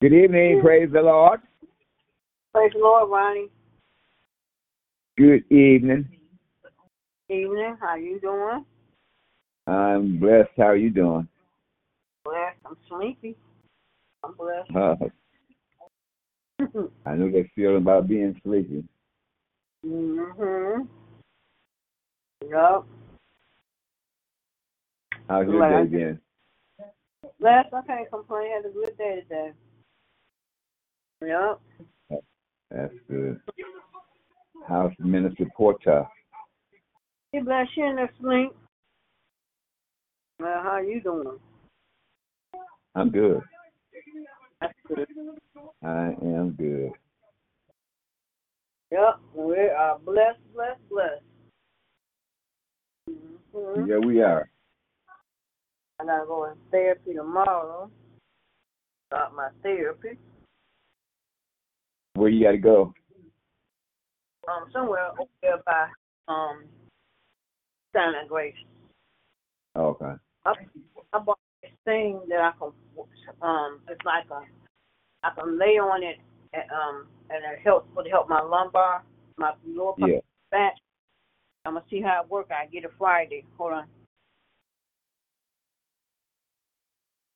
Good evening. Praise the Lord. Praise the Lord, Ronnie. Good evening. Evening. How you doing? I'm blessed. How are you doing? Blessed. I'm sleepy. I'm blessed. Uh, I know that feeling about being sleepy. mhm. Yup. How's your Right. day been? Blessed. I can't complain. Had a good day today. Yup. That's good. House Minister Porter? He bless you in the sleep. Well, how you doing? I'm good. That's good. I am good. Yup. We are blessed, blessed, blessed. Mm-hmm. Yeah, we are. I gotta go in therapy tomorrow. Start my therapy. Where you got to go? Um, somewhere over there by um Sound and Grace. Okay. I, I bought this thing that I can, um, it's like a, I can lay on it and, um, and it helps, would help my lumbar, my lower part yeah. back. I'm gonna see how it works. I get it Friday. Hold on.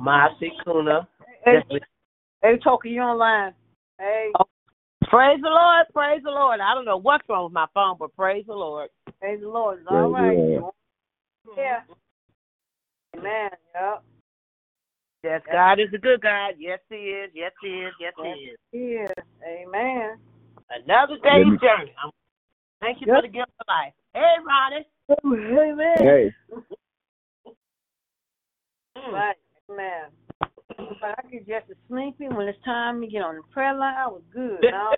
Marcy Kuna. Hey, hey Toki, you online? Hey, Praise the Lord, praise the Lord. I don't know what's wrong with my phone, but praise the Lord. praise the Lord. It's Praise all the right. Lord. Yeah. Amen. Yep. Yes, God is a good God. Yes, He is. Yes, He is. Yes, He is. Yes. Amen. Another day's me- journey. I'm- Thank you Yep. for the gift of life. Hey, Ronnie. Oh, amen. Hey. Right. Amen. But I get just as sleepy when it's time to get on the prayer line. I was good. Now,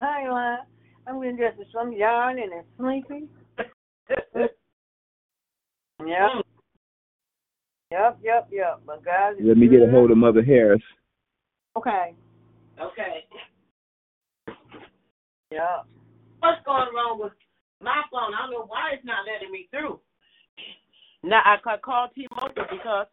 I ain't lying. I'm getting just as some yarning and sleepy. Yep. Yep, yep, yep. But God let me get a hold of Mother Harris. Okay. okay. Yep. What's going wrong with my phone? I don't know why it's not letting me through. Now I ca- called T-Mobile because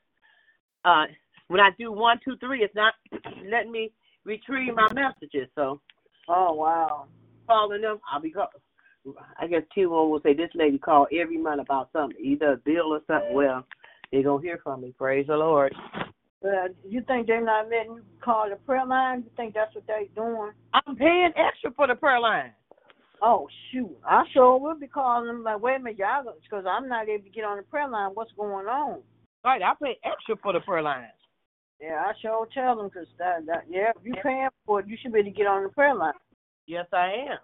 uh, when I do one, two, three, it's not letting me retrieve my messages. So Oh wow. calling them, I'll be call. I guess T-Mobile will say this lady called every month about something, either a bill or something. Well, they're gonna hear from me. Praise the Lord. Uh, you think they're not letting you call the prayer line? You think that's what they're doing? I'm paying extra for the prayer line. Oh shoot! I sure will be calling them. Like, wait a minute, y'all, because I'm not able to get on the prayer line. What's going on? Right, I pay extra for the prayer line. Yeah, I sure tell them because that, that yeah, if you paying for it, you should be able to get on the prayer line. Yes, I am.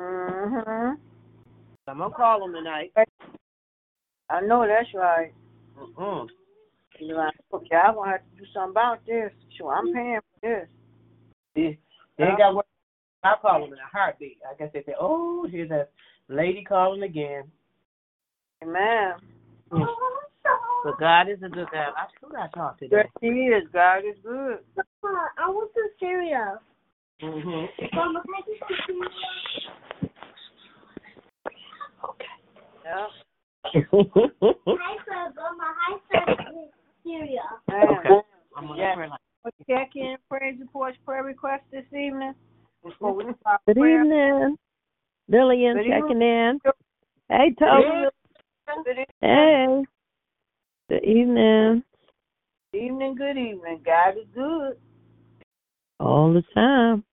Mhm. I'm gonna call them tonight. I know that's right. Mm-mm. You know, okay, I'm gonna have to do something about this. Sure, I'm paying for this. They, they ain't got what I call them in a heartbeat. I guess they say, "Oh, here's that lady calling again." Amen. But God is a good God. I still got to talk today. Yes, He is. God is good. I want some cereal. Mm-hmm. Mama, can I get some Yeah. Hi, Club. Mama, hi, Club. Cereal. Man. I'm on Yeah. the prayer check in praise reports, prayer requests this evening. Before we start Good prayer. evening. Lillian Good checking in. Good Hey, Toby. Good evening. Good evening. good evening. God is good. All the time.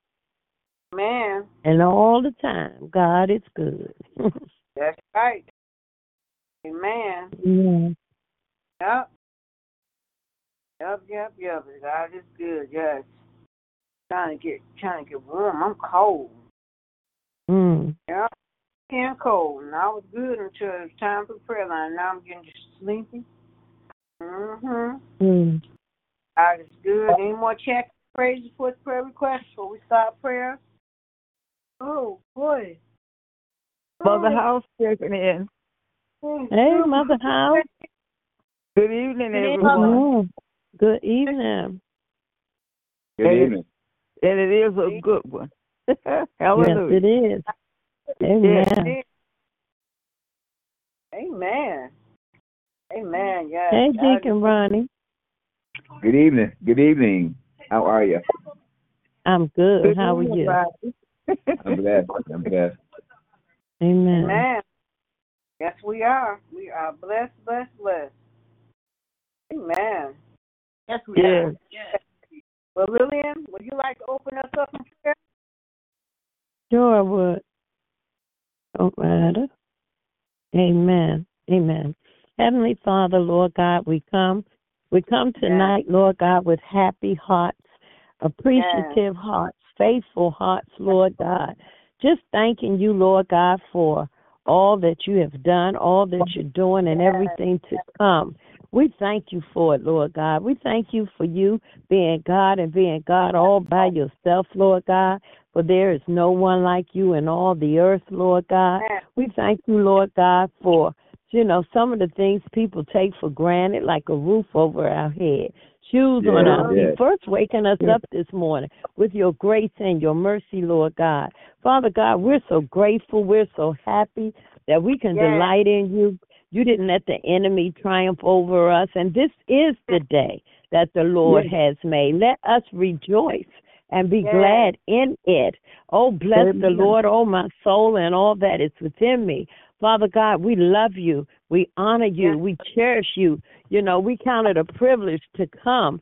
Man, And all the time. God is good. that's right. Amen. yeah. Yep. Yep, yep, yep. God is good, yes. Trying to get trying to get warm. I'm cold. Mm. Yep. Getting cold. And I was good until it's time for prayer line. Now I'm getting sleepy. Mhm. Mm. God is good. Any more check, praise reports, prayer requests before we start prayer? Oh boy. Mother House checking in. Hey, Mother House. Good evening, Good everyone. Good evening. Good evening. And it is a good one. Hallelujah. Yes, it is. Amen. Amen. Amen. Yes. Hey, Deacon Ronnie. Good evening. Good evening. How are you? I'm good. How are you? I'm blessed. I'm blessed. Amen. Amen. Yes, we are. We are blessed, blessed, blessed. Amen. Yes, we Yeah. are. Yes. Well, Lillian, would you like to open us up in prayer? Sure I would. Don't matter. Amen. Amen. Heavenly Father, Lord God, we come. We come tonight, Lord God, with happy hearts, appreciative hearts, faithful hearts, Lord God. Just thanking you, Lord God, for all that you have done, all that you're doing, and everything to come. We thank you for it, Lord God. We thank you for you being God and being God all by yourself, Lord God. For there is no one like you in all the earth, Lord God. We thank you, Lord God, for you know some of the things people take for granted, like a roof over our head, shoes on Yeah, our feet. yeah. First, waking us Yeah. up this morning with your grace and your mercy, Lord God. Father God, we're so grateful. We're so happy that we can Yes. delight in you. You didn't let the enemy triumph over us, and this is the day that the Lord has made. Let us rejoice and be Yes. glad in it. Oh, bless the Lord, oh my soul, and all that is within me. Father God, we love you. We honor you. Yes. We cherish you. You know, we count it a privilege to come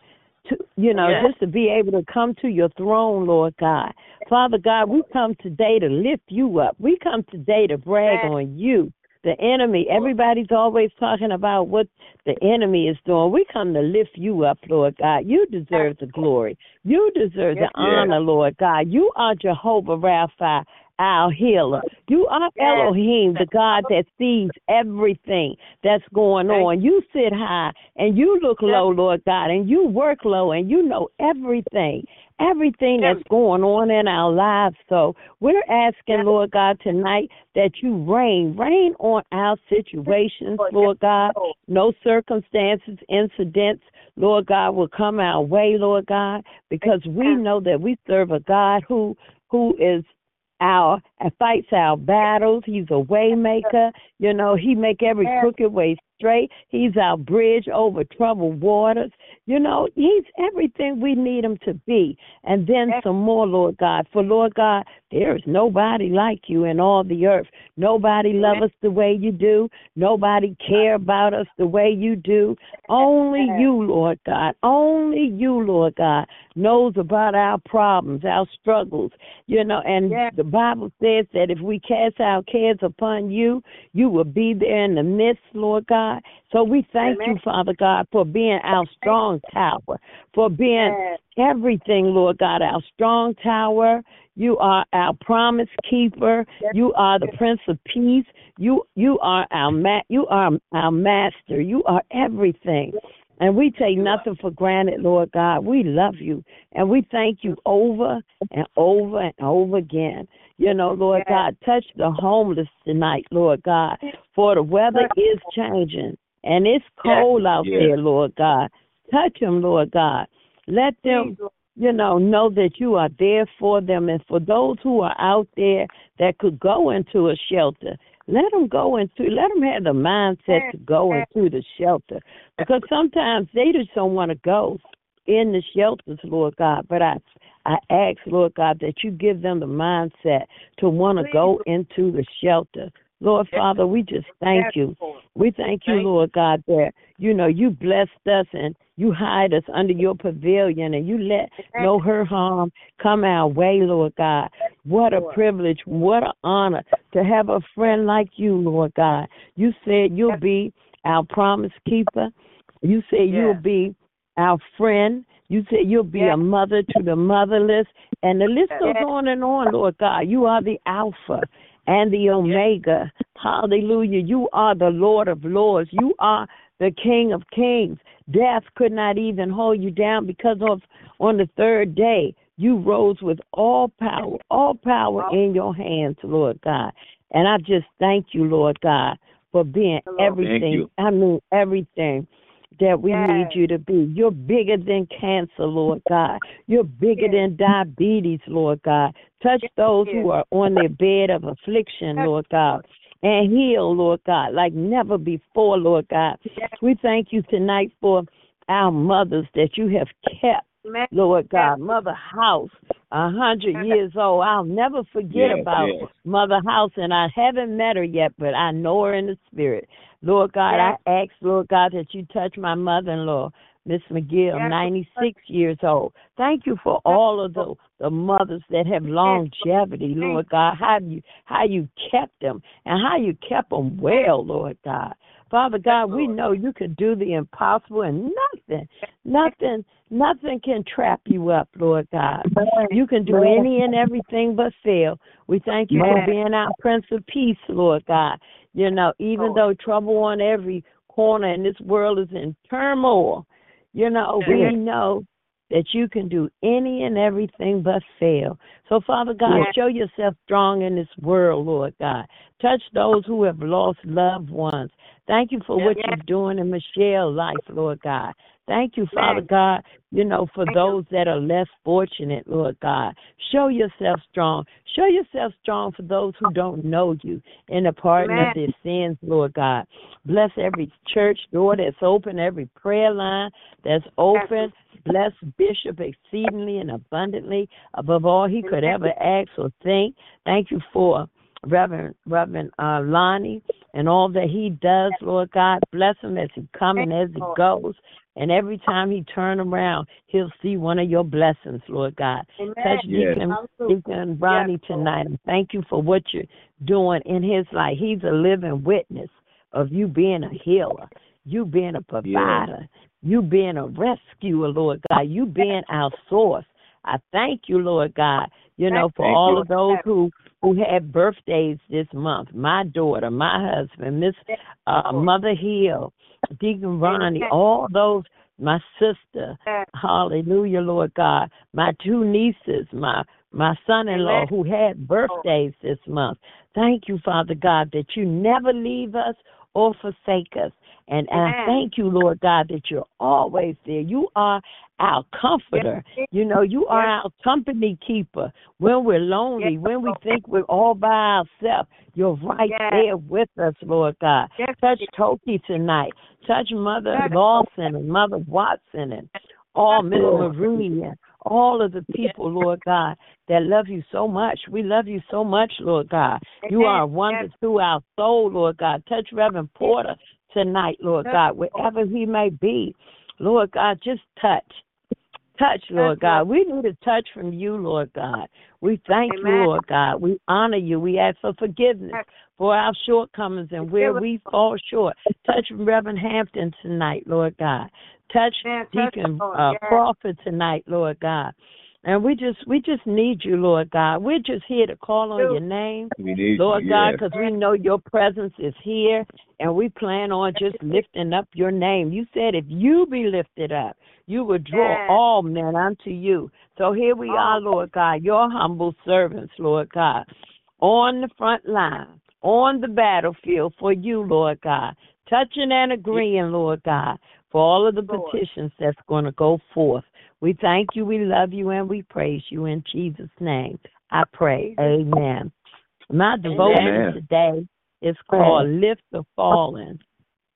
to, you know, Yes. just to be able to come to your throne, Lord God. Father God, we come today to lift you up. We come today to brag Yes. on you. The enemy, everybody's always talking about what the enemy is doing. We come to lift you up, Lord God. You deserve the glory. You deserve the honor, Lord God. You are Jehovah Rapha, our healer. You are. Elohim, the God that sees everything that's going on. You sit high and you look low, Lord God, and you work low and you know everything, everything that's going on in our lives. So we're asking. Lord God, tonight that you reign, reign on our situations, Lord, Lord God. No circumstances, incidents, Lord God, will come our way, Lord God, because we know that we serve a God who who is our fights our battles. He's a waymaker. You know, he make every crooked way straight. He's our bridge over troubled waters. You know, he's everything we need him to be. And then some more, Lord God. For Lord God, there is nobody like you in all the earth. Nobody love us the way you do. Nobody care about us the way you do. Only you, Lord God. Only you, Lord God, knows about our problems, our struggles. You know, and Yes. the Bible says that if we cast our cares upon you, you will be there in the midst, Lord God. So we thank Amen. you, Father God, for being our strong tower, for being Yes. everything, Lord God, our strong tower. You are our promise keeper. Yes. You are the Prince of Peace. You you are our ma- you are our master. You are everything. And we take nothing for granted, Lord God. We love you and we thank you over and over and over again. You know, Lord Yes. God, touch the homeless tonight, Lord God, for the weather is changing and it's cold out Yes. there, Lord God. Touch them, Lord God. Let them, Please, you know, know that you are there for them. And for those who are out there that could go into a shelter, let them go into, let them have the mindset to go into the shelter. Because sometimes they just don't want to go in the shelters, Lord God. But I, I ask, Lord God, that you give them the mindset to want to go into the shelter. Lord Father, we just thank you. We thank you, Lord God, that you know you blessed us and you hide us under your pavilion and you let no hurt harm come our way, Lord God. What a privilege, what an honor to have a friend like you, Lord God. You said you'll be our promise keeper. You said you'll be our friend. You said you'll be Yes. a mother to the motherless. And the list goes Yes. on and on, Lord God. You are the Alpha and the Omega. Hallelujah. You are the Lord of Lords. You are the King of Kings. Death could not even hold you down because of on the third day you rose with all power, all power in your hands, Lord God. And I just thank you, Lord God, for being everything. I mean everything that we yes. need you to be. You're bigger than cancer, Lord God. You're bigger yes. than diabetes, Lord God. Touch yes. those who are on their bed of affliction, Lord God. And heal, Lord God, like never before, Lord God. We thank you tonight for our mothers that you have kept Lord God, Mother House, a hundred years old. I'll never forget yes, about yes. Mother House, and I haven't met her yet, but I know her in the spirit. Lord God, yes. I ask, Lord God, that you touch my mother-in-law, Miss McGill, yes. 96 years old. Thank you for all of the the mothers that have longevity, Lord God. How you how you kept them and how you kept them well, Lord God. Father God, we know you can do the impossible and nothing, nothing, nothing can trap you up, Lord God. You can do any and everything but fail. We thank you for being our Prince of Peace, Lord God. You know, even though trouble on every corner and this world is in turmoil, you know, we know that you can do any and everything but fail. So, Father God, yeah. show yourself strong in this world, Lord God. Touch those who have lost loved ones. Thank you for what you're doing in Michelle's life, Lord God. Thank you, Father God, you know, for those that are less fortunate, Lord God. Show yourself strong. Show yourself strong for those who don't know you in the pardon Amen. of their sins, Lord God. Bless every church door that's open, every prayer line that's open. Bless Bishop exceedingly and abundantly above all he could ever ask or think. Thank you for Reverend Reverend uh, Lonnie and all that he does, Lord God. Bless him as he comes and as he goes. And every time he turn around, he'll see one of your blessings, Lord God. Amen. Touch Deacon, Deacon Ronnie yes. tonight. And thank you for what you're doing in his life. He's a living witness of you being a healer, you being a provider, yes. you being a rescuer, Lord God, you being our source. I thank you, Lord God, you know, for thank all you. of those who who had birthdays this month. My daughter, my husband, Miss uh, Mother Hill, Deacon Ronnie, all those, my sister, hallelujah, Lord God, my two nieces, my my son-in-law who had birthdays this month. Thank you, Father God, that you never leave us or forsake us. And, and I thank you, Lord God, that you're always there. You are our comforter. You know, you are our company keeper. When we're lonely, when we think we're all by ourselves, you're right there with us, Lord God. Touch Toki tonight. Touch Mother Lawson and Mother Watson and all Miss Marie and all of the people, Lord God, that love you so much. We love you so much, Lord God. You are a wonder to our soul, Lord God. Touch Reverend Porter tonight, Lord God, wherever he may be. Lord God, just touch. Touch, Lord God. We need a touch from you, Lord God. We thank Amen. you, Lord God. We honor you. We ask for forgiveness for our shortcomings and where we fall short. Touch Reverend Hampton tonight, Lord God. Touch Deacon uh, Crawford tonight, Lord God. And we just we just need you, Lord God. We're just here to call on your name, Lord God, because we know your presence is here, and we plan on just lifting up your name. You said if you be lifted up, you will draw all men unto you. So here we are, Lord God, your humble servants, Lord God, on the front line, on the battlefield for you, Lord God, touching and agreeing, Lord God, for all of the petitions that's going to go forth. We thank you, we love you, and we praise you in Jesus' name. I pray. Amen. My devotion today is called Lift the Fallen.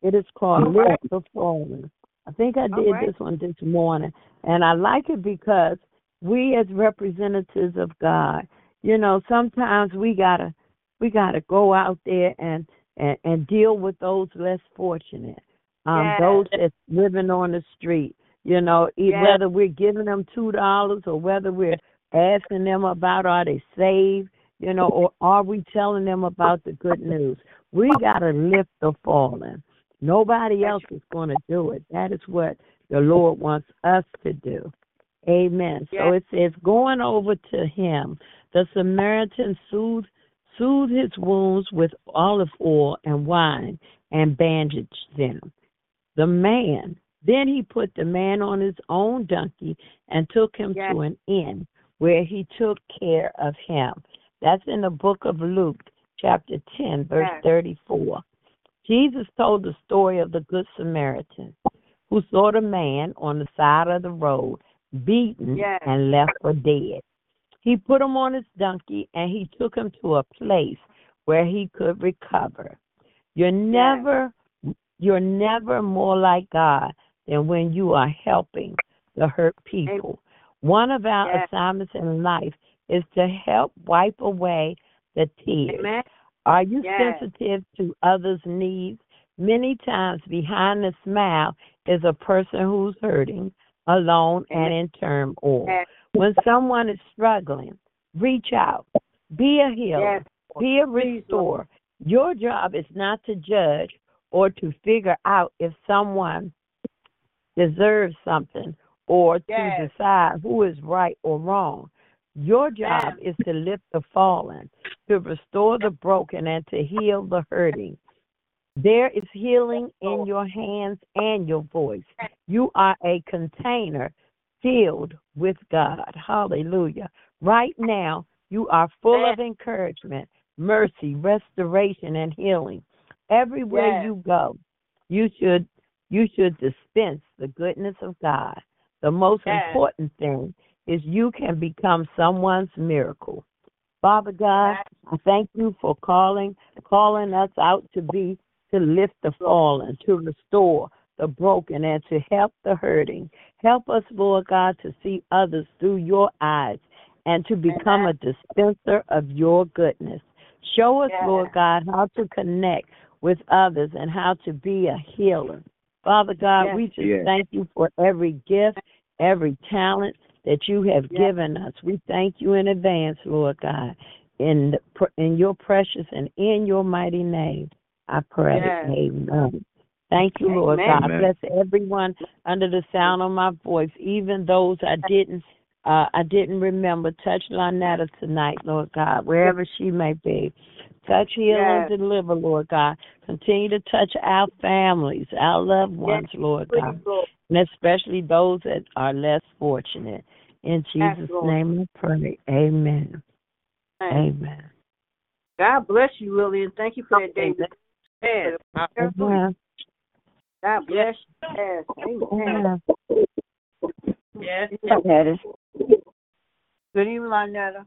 It is called Lift the Fallen. I think I did right. this one this morning, and I like it because we, as representatives of God, you know, sometimes we gotta we gotta go out there and and, and deal with those less fortunate, um, yes. those that's living on the street you know, yes. whether we're giving them two dollars or whether we're asking them about are they saved, you know, or are we telling them about the good news? We got to lift the fallen. Nobody else is going to do it. That is what the Lord wants us to do. Amen. Yes. So it says, going over to him, the Samaritan soothed, soothed his wounds with olive oil and wine and bandaged them. The man Then he put the man on his own donkey and took him Yes. to an inn where he took care of him. That's in the book of Luke, chapter 10, verse Yes. 34. Jesus told the story of the Good Samaritan who saw the man on the side of the road, beaten Yes. and left for dead. He put him on his donkey and he took him to a place where he could recover. You're never you're never more like God than when you are helping the hurt people. One of our Yes. assignments in life is to help wipe away the tears. Amen. Are you Yes. sensitive to others' needs? Many times behind the smile is a person who's hurting, alone, and in turmoil. Yes. When someone is struggling, reach out. Be a healer. Be a restorer. Your job is not to judge or to figure out if someone deserves something or to decide who is right or wrong. Your job Yes. is to lift the fallen, to restore the broken, and to heal the hurting. There is healing in your hands and your voice. You are a container filled with God. Hallelujah. Right now, you are full of encouragement, mercy, restoration, and healing. Everywhere Yes. you go, you should you should dispense the goodness of God. The most Yes. important thing is you can become someone's miracle. Father God, I thank you for calling calling us out to be to lift the fallen, to restore the broken, and to help the hurting. Help us, Lord God, to see others through your eyes and to become a dispenser of your goodness. Show us. Lord God, how to connect with others and how to be a healer. Father God, Yes. we just Yes. thank you for every gift, every talent that you have Yes. given us. We thank you in advance, Lord God. In the, in your precious and in your mighty name, I pray. Yes. Amen. Thank you, Lord Amen. God. Amen. Bless everyone under the sound of my voice, even those I didn't uh, I didn't remember. Touch Lynetta tonight, Lord God, wherever she may be. Touch, heal, Yes. and deliver, Lord God. Continue to touch our families, our loved ones, Lord God, and especially those that are less fortunate. In Jesus' Lord. name I pray. Amen. Amen. God bless you, Lillian. Thank you for that day. Yes. Amen. God bless you. Yes. Amen. Amen. Yes. That is Good evening, Lynetta.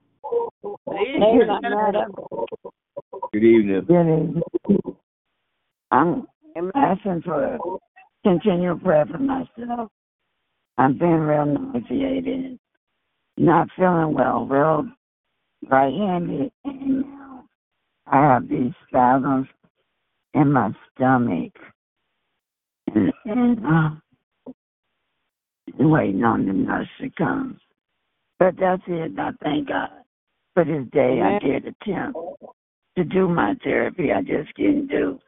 Hey, Lynetta. Good evening. I'm asking for continual prayer for myself. I'm been real nauseated, not feeling well, real right-handed, and now I have these spasms in my stomach, and, and uh, waiting on the nurse to come. But that's it. I thank God for this day. I did attempt to do my therapy. I just didn't do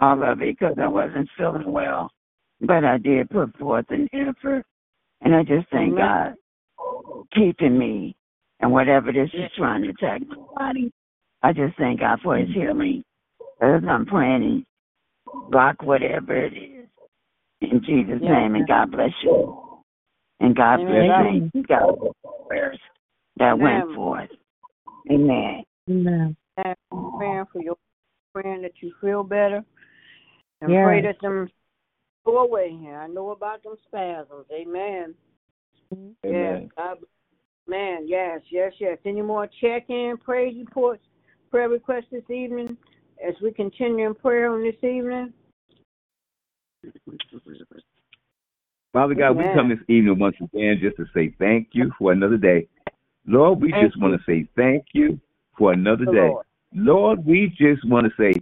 all of it because I wasn't feeling well. But I did put forth an effort, and I just thank God keeping me and whatever this is trying to attack my body. I just thank God for His healing. As I'm praying, block whatever it is in Jesus' name, and God bless you. And God bless me. God bless the prayers that went forth. Amen. Amen. And praying for your praying that you feel better. And Yes. pray that them go away. Here. I know about them spasms. Amen. Yes. Amen. God, man, yes, yes, yes. Any more check in, praise reports, prayer requests this evening as we continue in prayer on this evening? Father God, we come this evening once again just to say thank you for another day. Lord, we Thank just want to say thank you for another you, day. Lord. Lord, we just want to say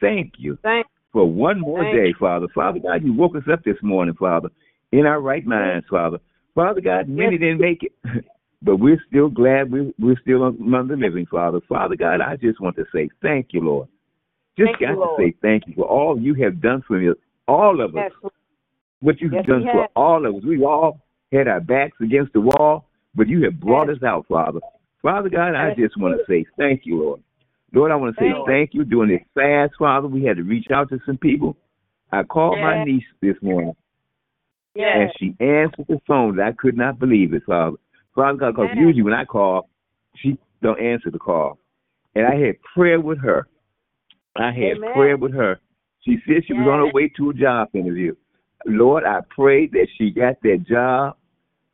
thank you Thank for one more day, Father. Father God, you woke us up this morning, Father, in our right minds, Father. Father God, many Yes. didn't make it, but we're still glad we, we're still among the living, Father. Father God, I just want to say thank you, Lord. Just Thank you, got to Lord. say thank you for all you have done for me, all of us yes, what you've Yes, done for have. all of us. We've all had our backs against the wall, but you have brought us out, Father. Father God, I just want to say thank you, Lord. Lord, I want to say Thank you. thank you. During this fast, Father, we had to reach out to some people. I called my niece this morning. And she answered the phone. I could not believe it, Father. Father God, because Yes. usually when I call, she don't answer the call. And I had prayer with her. I had Amen. prayer with her. She said she was on her way to a job interview. Lord, I prayed that she got that job,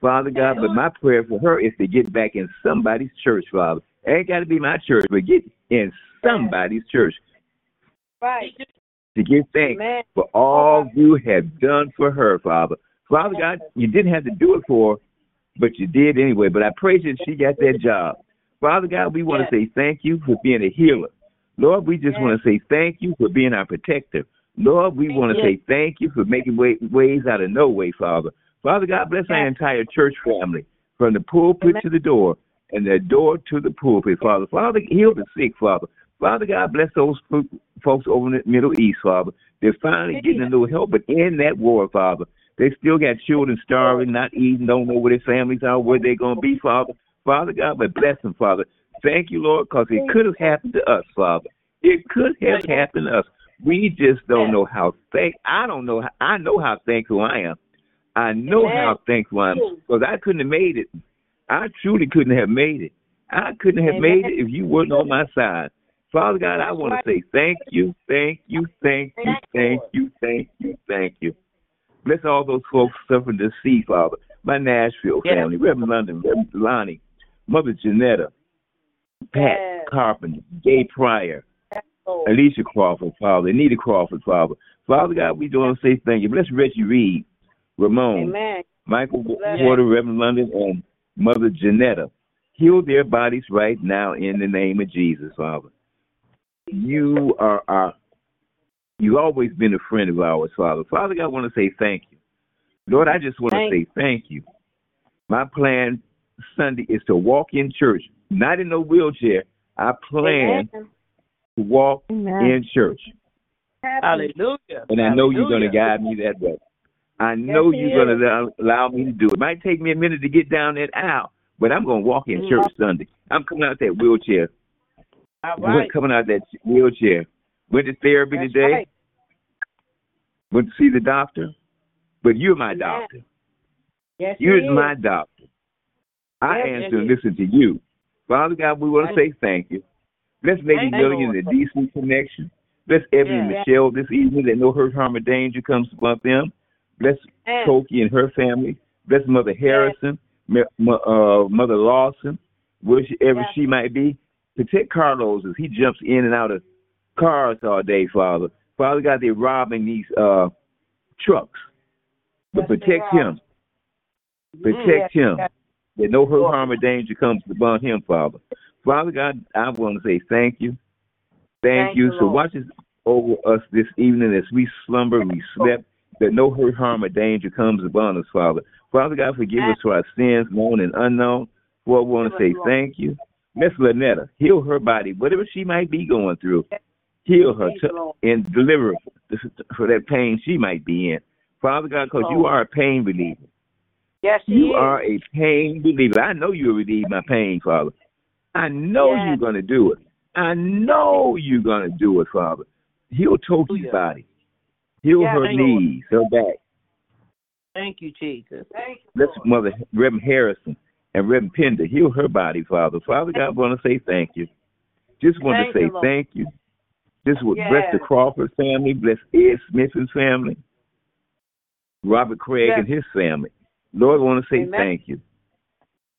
Father God. But my prayer for her is to get back in somebody's church, Father. It ain't got to be my church, but get in somebody's church Right. to give thanks Amen. for all you have done for her, Father. Father God, you didn't have to do it for her, but you did anyway. But I praise you that she got that job. Father God, we want Yes. to say thank you for being a healer. Lord, we just Yes. want to say thank you for being our protector. Lord, we want to Yes. say thank you for making way, ways out of no way, Father. Father God, bless our entire church family from the pulpit Amen. to the door and the door to the pulpit, Father. Father, heal the sick, Father. Father God, bless those folks over in the Middle East, Father. They're finally getting a little help, but in that war, Father, they still got children starving, not eating, don't know where their families are, where they're going to be, Father. Father God, but bless them, Father. Thank you, Lord, because it could have happened to us, Father. It could have happened to us. We just don't know how thank. I don't know. How, I know how thankful I am. I know Amen. how thankful I am because I couldn't have made it. I truly couldn't have made it. I couldn't have Amen. made it if you weren't on my side. Father God, I want to say thank you, thank you, thank you, thank you, thank you, thank you. Bless all those folks suffering the sea, Father. My Nashville family, Reverend London, Reverend Lonnie, Mother Janetta, Pat. Carpenter, Gay Pryor. Alicia Crawford, Father, Anita Crawford, Father. Father God, we do want to say thank you. Bless Reggie Reed, Ramon. Michael Porter, Reverend London, and Mother Janetta. Heal their bodies right now in the name of Jesus, Father. You are our, you've always been a friend of ours, Father. Father God, I want to say thank you. Lord, I just want to say thank you. My plan Sunday is to walk in church, not in a wheelchair. I plan Amen. to walk Amen. in church. Hallelujah. And I know you're going to guide me that way. I know Yes, you're going to allow, me to do it. It might take me a minute to get down that aisle, but I'm going to walk in church Sunday. I'm coming out that wheelchair. All I'm coming out that wheelchair. Went to therapy That's today. right. Went to see the doctor. But you're my Amen. doctor. Yes, You're my doctor. I Yes, answer and listen to you. Father God, we want to say thank you. Let's make Thank a you, million in a decent connection. Bless Evan and Yes. Michelle this evening that no hurt, harm, or danger comes upon them. Bless. Toki and her family. Bless Mother Harrison, uh, Mother Lawson, wherever Yes. she might be. Protect Carlos as he jumps in and out of cars all day, Father. Father God, they're robbing these uh, trucks. But Yes, protect him. Protect him. That no hurt, harm, or danger comes upon him, Father. Father God, I want to say thank you. Thank, Thank you. you, So watch over us this evening as we slumber, we slept, that no hurt, harm, or danger comes upon us, Father. Father God, forgive us for our sins, known and unknown. Lord, we want to say thank you. Miss Lynetta, heal her body, whatever she might be going through. Heal her to, and deliver her for that pain she might be in. Father God, because you oh. are a pain reliever. Yes, You is. are a pain reliever. I know you'll relieve my pain, Father. I know Yes. you're going to do it. I know you're going to do it, Father. Heal Toki's Hallelujah. body. Heal Yes, her Lord. knees, her back. Thank you, Jesus. Thank you, Let's Lord. Mother Reverend Harrison and Reverend Pender heal her body, Father. Father God, want to say thank you. Just want to say you, thank you. Just would Yes. bless the Crawford family, bless Ed Smith and family, Robert Craig Yes. and his family. Lord, I want to say Amen. thank you.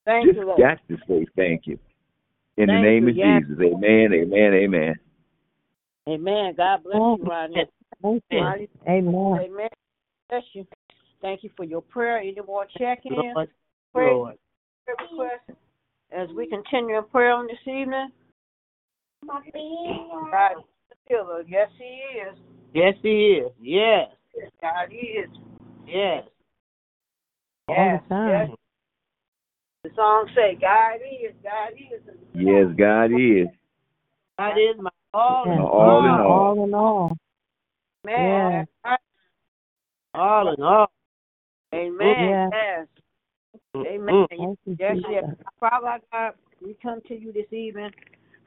Thank Just you, Lord. got to say thank you. In Thank the name you, of yes. Jesus. Amen, amen, amen. Amen. God bless oh, you, Rodney. Thank you. Amen. Amen. Bless you. Thank you for your prayer. Any more check-ins? Lord. Praise Lord. prayer requests? As we continue in prayer on this evening, God is the healer. Yes, He is. Yes, he is. Yes. God is. Yes. All Yes. the time. Yes. The song say, God is. God is. Yes, God is. God is my all Yes. in All in all. all. All in all. Man. All in all. Amen. Yeah. Yes. Amen. Yes, yes. Father God, we come to you this evening.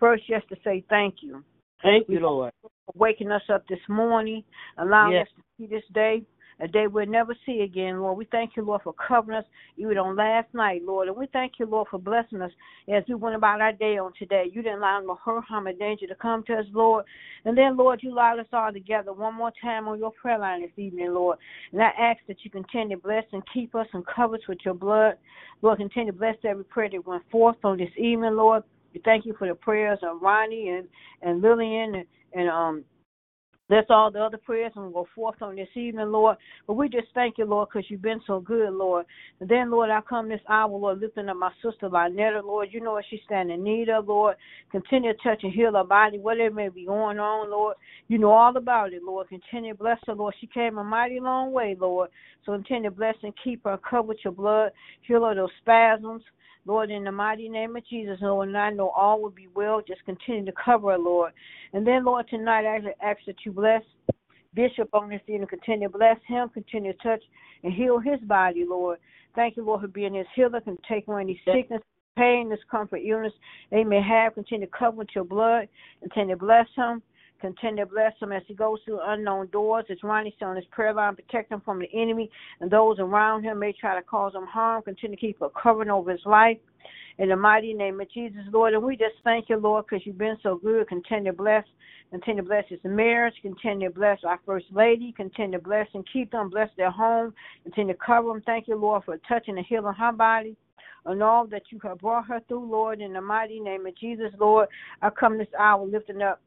First, just to say thank you Thank you, Lord. for waking us up this morning, allowing Yes. us to see this day. A day we'll never see again, Lord. We thank you, Lord, for covering us even on last night, Lord. And we thank you, Lord, for blessing us as we went about our day on today. You didn't allow no hurt, harm, or danger to come to us, Lord. And then, Lord, you allowed us all together one more time on your prayer line this evening, Lord. And I ask that you continue to bless and keep us and cover us with your blood. Lord, continue to bless every prayer that went forth on this evening, Lord. We thank you for the prayers of Ronnie and, and Lillian and, and um that's all the other prayers and we'll go forth on this evening, Lord. But we just thank you, Lord, because you've been so good, Lord. And then, Lord, I come this hour, Lord, lifting up my sister Lynetta, Lord. You know what she's standing in need of, Lord. Continue to touch and heal her body, whatever may be going on, Lord. You know all about it, Lord. Continue to bless her, Lord. She came a mighty long way, Lord. So continue to bless and keep her, cover with your blood, heal her those spasms. Lord, in the mighty name of Jesus, Lord, and I know all will be well. Just continue to cover her, Lord. And then, Lord, tonight I actually ask that you bless Bishop on this evening. Continue to bless him, continue to touch and heal his body, Lord. Thank you, Lord, for being his healer. Can take away any sickness, pain, discomfort, illness they may have. Continue to cover with your blood. Continue to bless him. Continue to bless him as he goes through unknown doors. As Ronnie on his prayer line, protect him from the enemy and those around him may try to cause him harm. Continue to keep a covering over his life. In the mighty name of Jesus, Lord. And we just thank you, Lord, because you've been so good. Continue to bless. Continue to bless his marriage. Continue to bless our First Lady. Continue to bless and keep them. Bless their home. Continue to cover them. Thank you, Lord, for touching and healing her body and all that you have brought her through, Lord. In the mighty name of Jesus, Lord, I come this hour lifting up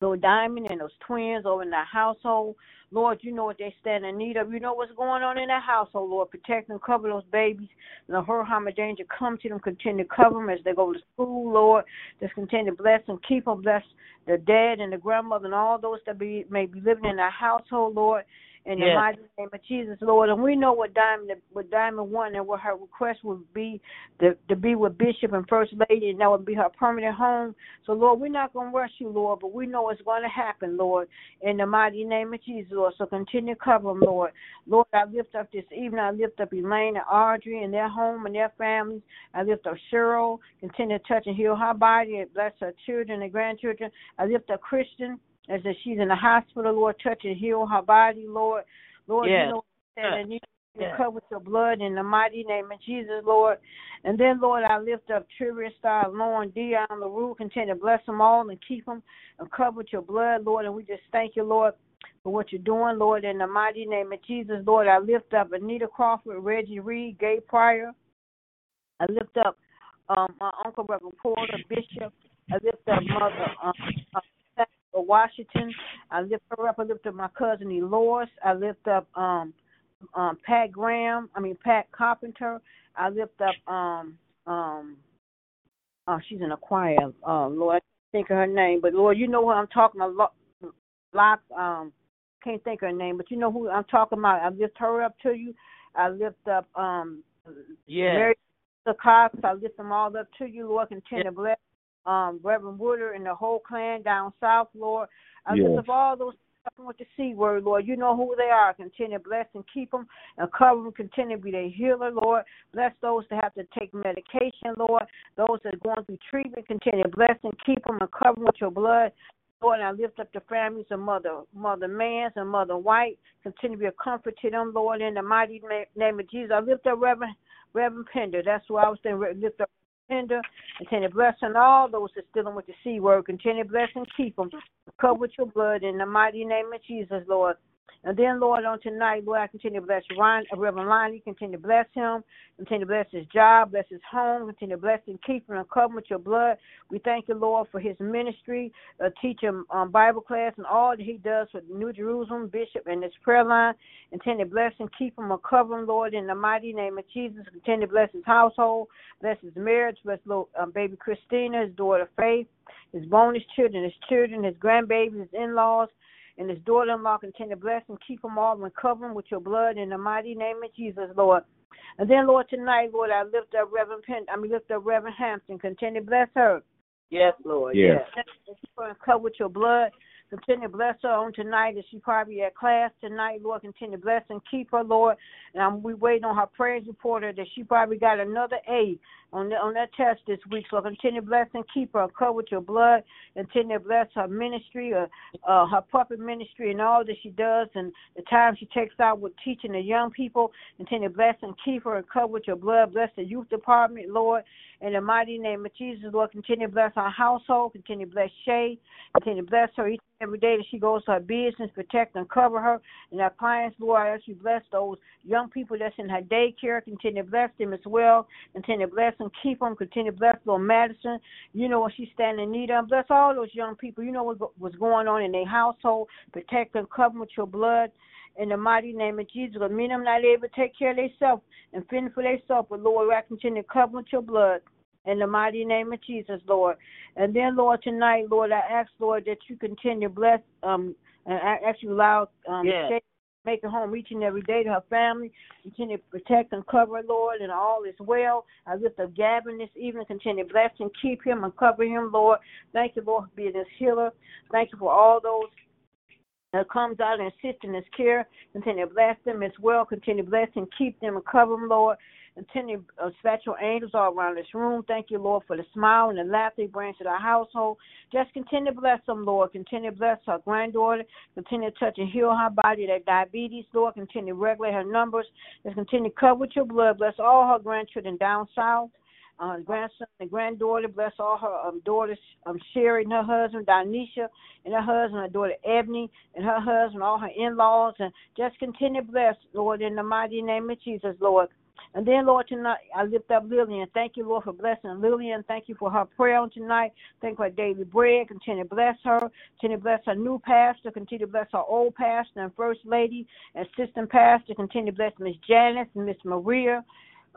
Lord Diamond and those twins over in that household. Lord, you know what they stand in need of. You know what's going on in that household, Lord. Protect and cover those babies. The hurt, harm, and danger come to them. Continue to cover them as they go to school, Lord. Just continue to bless them. Keep them. blessed. the dad and the grandmother and all those that be may be living in that household, Lord in the mighty name of Jesus, Lord. And we know what Diamond what Diamond wanted and what her request would be to, to be with Bishop and First Lady, and that would be her permanent home. So, Lord, we're not going to rush you, Lord, but we know it's going to happen, Lord, in the mighty name of Jesus, Lord. So continue to cover them, Lord. Lord, I lift up this evening. I lift up Elaine and Audrey and their home and their families. I lift up Cheryl. Continue to touch and heal her body and bless her children and grandchildren. I lift up Christian as that she's in the hospital, Lord, touch and heal her body, Lord. Lord, yes. you know and you yes. cover with your blood in the mighty name of Jesus, Lord. And then, Lord, I lift up Trivia Star, Lauren, Dion, LaRue, continue to bless them all and keep them and cover with your blood, Lord. And we just thank you, Lord, for what you're doing, Lord, in the mighty name of Jesus, Lord. I lift up Anita Crawford, Reggie Reed, Gay Pryor. I lift up um, my Uncle Reverend Porter, Bishop. I lift up Mother um, of Washington. I lift her up. I lift up my cousin Eloise. I lift up um um Pat Graham. I mean Pat Carpenter. I lift up um um oh she's in a choir. Uh, Lord, I can't think of her name, but Lord, you know what I'm talking about. Lock um can't think of her name, but you know who I'm talking about. I lift her up to you. I lift up um yeah. Mary the Cox. I lift them all up to you, Lord. Continue to bless um, Reverend Wooder and the whole clan down south, Lord. I yes. lift up all those with the C word, Lord. You know who they are. Continue to bless and keep them and cover them. Continue to be their healer, Lord. Bless those that have to take medication, Lord. Those that are going through treatment, continue to bless and keep them and cover them with your blood. Lord, I lift up the families of Mother Mother Mans and Mother White. Continue to be a comfort to them, Lord, in the mighty name of Jesus. I lift up Reverend Reverend Pender. That's who I was saying. Lift up tender. Continue blessing all those that's dealing with the C word. Continue blessing, keep them. Cover with your blood in the mighty name of Jesus, Lord. And then, Lord, on tonight, Lord, I continue to bless Ryan, uh, Reverend Lonnie. Continue to bless him. Continue to bless his job, bless his home. Continue to bless him, keep him, and cover with your blood. We thank you, Lord, for his ministry, uh, teaching um, Bible class, and all that he does for New Jerusalem Bishop and his prayer line. Continue to bless him, keep him, and cover him, Lord, in the mighty name of Jesus. Continue to bless his household, bless his marriage, bless little, um, baby Christina, his daughter Faith, his bonus children, his children, his grandbabies, his in-laws and his daughter-in-law continue to bless and keep them all and cover them with your blood in the mighty name of Jesus, Lord. And then, Lord, tonight, Lord, I lift up Reverend Penn, I mean, lift up Reverend Hampton. Continue to bless her. Yes, Lord. Yes. yes. Keep her and cover with your blood. Continue to bless her on tonight as she probably at class tonight, Lord. Continue to bless and keep her, Lord. And um, we waiting on her praise reporter that she probably got another A on the, on that test this week. So continue to bless and keep her, cover with your blood. Continue to bless her ministry, uh, uh, her puppet ministry, and all that she does, and the time she takes out with teaching the young people. Continue to bless and keep her and cover with your blood. Bless the youth department, Lord. In the mighty name of Jesus, Lord, continue to bless our household. Continue to bless Shay. Continue to bless her each every day that she goes to her business. Protect and cover her. And our clients, Lord, I ask you bless those young people that's in her daycare. Continue to bless them as well. Continue to bless and keep them. Continue to bless little Madison. You know what she's standing in need of. Bless all those young people. You know what, was going on in their household. Protect them, cover them with your blood in the mighty name of Jesus. Because me and them not able to take care of themselves and fend for themselves. But Lord, I continue to cover with your blood in the mighty name of Jesus, Lord. And then, Lord, tonight, Lord, I ask, Lord, that you continue to bless, um, and I ask you allow, um, Yes. Make it home each and every day to her family. Continue to protect and cover, Lord, and all is well. I lift up Gavin this evening. Continue to bless and keep him and cover him, Lord. Thank you, Lord, for being his healer. Thank you for all those that comes out and assist in his care. Continue to bless them as well. Continue to bless and keep them and cover them, Lord. Continue to uh, your angels all around this room. Thank you, Lord, for the smile and the laughter you bring to our household. Just continue to bless them, Lord. Continue to bless her granddaughter. Continue to touch and heal her body, that diabetes, Lord. Continue to regulate her numbers. Just continue to cover with your blood. Bless all her grandchildren down south uh, grandson and granddaughter. Bless all her um, daughters, um, Sherry and her husband, Donisha, and her husband, her daughter Ebony, and her husband, all her in-laws, and just continue to bless, Lord, in the mighty name of Jesus, Lord. And then, Lord, tonight I lift up Lillian. Thank you, Lord, for blessing Lillian. Thank you for her prayer on tonight. Thank you for daily bread. Continue to bless her. Continue to bless her new pastor. Continue to bless her old pastor and first lady, assistant pastor. Continue to bless Miss Janice and Miss Maria.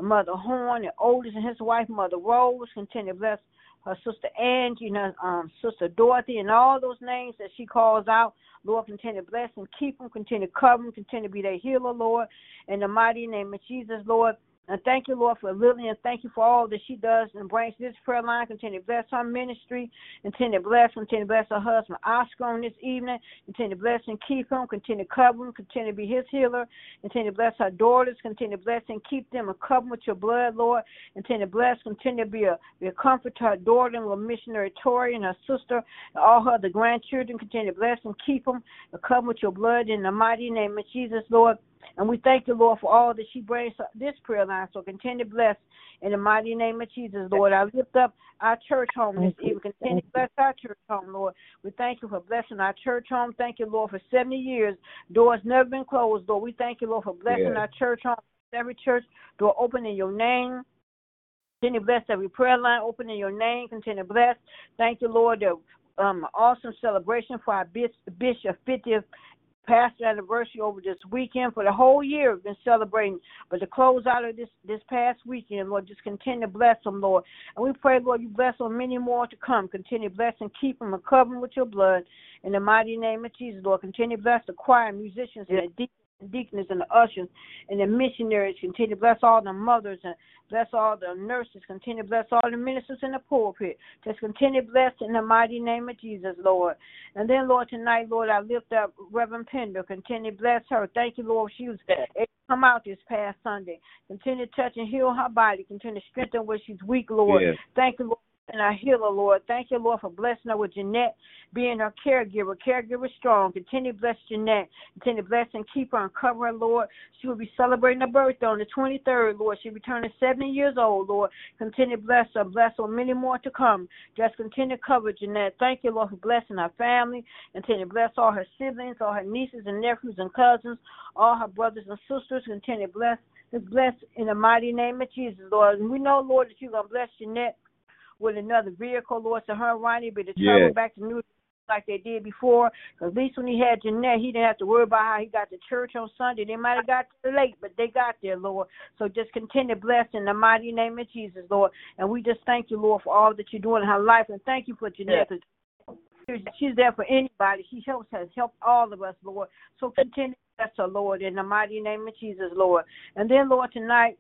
Mother Horn, and oldest and his wife, Mother Rose. Continue to bless her sister Angie and her um, sister Dorothy and all those names that she calls out. Lord, continue to bless and keep them, continue to cover them, continue to be their healer, Lord. In the mighty name of Jesus, Lord. And thank you, Lord, for Lillian. Thank you for all that she does and brings this prayer line. Continue to bless her ministry. Continue to bless, continue to bless her husband, Oscar, on this evening. Continue to bless and keep him. Continue to cover him. Continue to be his healer. Continue to bless her daughters. Continue to bless and keep them and cover them with your blood, Lord. Continue to bless, continue to be a, be a comfort to her daughter and little missionary Tori and her sister and all her other grandchildren. Continue to bless and keep them and cover them with your blood in the mighty name of Jesus, Lord. And we thank you, Lord, for all that she brings this prayer line. So continue to bless in the mighty name of Jesus, Lord. I lift up our church home this evening. Continue to bless our church home, Lord. We thank you for blessing our church home. Thank you, Lord, for 70 years. Doors never been closed, Lord. We thank you, Lord, for blessing Yes. our church home. Every church door open in your name. Continue to bless every prayer line open in your name. Continue to bless. Thank you, Lord. The um, awesome celebration for our bishop 50th pastor anniversary over this weekend. For the whole year, we've been celebrating. But to close out of this this past weekend, Lord, just continue to bless them, Lord. And we pray, Lord, you bless them many more to come. Continue to bless and keep them and cover them with your blood. In the mighty name of Jesus, Lord, continue to bless the choir, musicians, and the deacons deaconess and the ushers and the missionaries. Continue to bless all the mothers and bless all the nurses. Continue to bless all the ministers in the pulpit. Just continue to bless in the mighty name of Jesus, Lord. And then, Lord, tonight, Lord, I lift up Reverend Pender. Continue to bless her. Thank you, Lord. She was able to come out this past Sunday. Continue to touch and heal her body. Continue to strengthen where she's weak, Lord. Yes. Thank you, Lord. And I our healer, Lord. Thank you, Lord, for blessing her with Jeanette, being her caregiver. Caregiver strong. Continue to bless Jeanette. Continue to bless and keep her and cover her, Lord. She will be celebrating her birthday on the 23rd, Lord. She'll be turning 70 years old, Lord. Continue to bless her. Bless her many more to come. Just continue to cover Jeanette. Thank you, Lord, for blessing her family. Continue to bless all her siblings, all her nieces and nephews and cousins, all her brothers and sisters. Continue to bless. Bless in the mighty name of Jesus, Lord. And we know, Lord, that you're going to bless Jeanette with another vehicle, Lord, so her and Ronnie be to travel Yes. back to New York like they did before. at least when he had Jeanette, he didn't have to worry about how he got to church on Sunday. They might have got there late, but they got there, Lord. So just continue to bless in the mighty name of Jesus, Lord. And we just thank you, Lord, for all that you're doing in her life. And thank you for Jeanette. 'cause She's there for anybody. She helps has helped all of us, Lord. So continue to bless her, Lord, in the mighty name of Jesus, Lord. And then, Lord, tonight,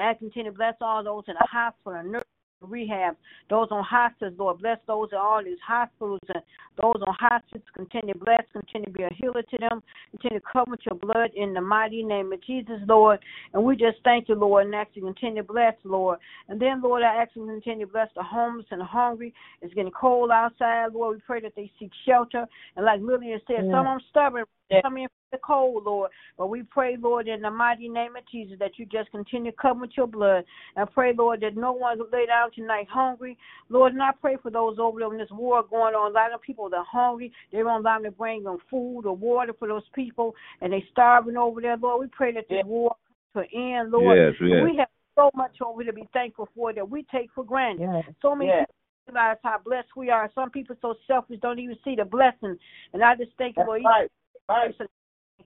I continue to bless all those in the hospital, nurses, rehab, those on hospice, Lord. Bless those in all these hospitals and those on hospice. Continue to bless, continue to be a healer to them. Continue to cover with your blood in the mighty name of Jesus, Lord. And we just thank you, Lord, and ask you to continue to bless, Lord. And then, Lord, I ask you to continue to bless the homeless and the hungry. It's getting cold outside, Lord. We pray that they seek shelter. And like Lillian said, Yeah. some of them stubborn, come in the cold, Lord. But we pray, Lord, in the mighty name of Jesus, that you just continue to cover with your blood. And pray, Lord, that no one will lay down tonight hungry. Lord, and I pray for those over there in this war going on. A lot of people that are hungry. They don't allow them to bring them food or water for those people, and they're starving over there, Lord. We pray that this Yeah. war comes to end, Lord. Yes, yes. We have so much over to be thankful for that we take for granted. Yes. So many Yeah. people realize how blessed we are. Some people so selfish don't even see the blessing. And I just thank you, That's Lord, right. Right.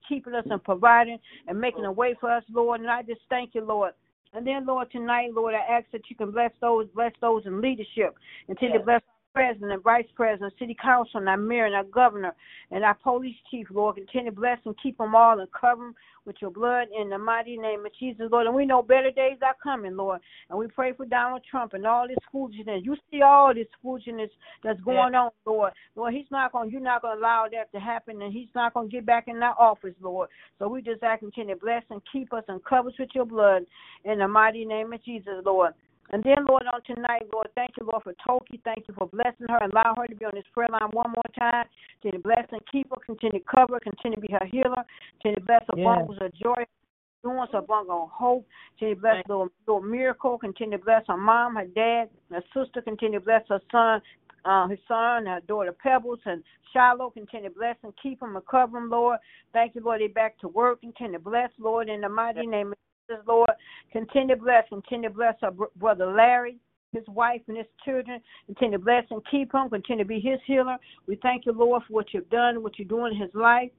Keeping us and providing and making a way for us, Lord. And I just thank you, Lord. And then, Lord, tonight, Lord, I ask that you can bless those, bless those in leadership, and to Yes. bless president and vice president, city council, and our mayor and our governor, and our police chief, Lord. Continue to bless and keep them all and cover them with your blood in the mighty name of Jesus, Lord. And we know better days are coming, Lord. And we pray for Donald Trump and all this foolishness. You see all this foolishness that's going on, Lord. Lord, he's not going. You're not going to allow that to happen, and he's not going to get back in that office, Lord. So we just ask continue to bless and keep us and cover us with your blood in the mighty name of Jesus, Lord. And then, Lord, on tonight, Lord, thank you, Lord, for Toki. Thank you for blessing her. Allow her to be on this prayer line one more time. Continue to bless and keep her. Continue to cover her. Continue to be her healer. Continue to bless her Yes. bungles of joy. Doing her bungle of hope. Continue to bless little, little miracle. Continue to bless her mom, her dad, her sister. Continue to bless her son, uh, his son, her daughter Pebbles, and Shiloh. Continue to bless and keep them and cover them, Lord. Thank you, Lord. They back to work. Continue to bless, Lord, in the mighty name Lord. Continue to bless. Continue to bless our br- brother Larry. His wife and his children, continue to bless and keep him, continue to be his healer. We thank you, Lord, for what you've done, what you're doing in his life.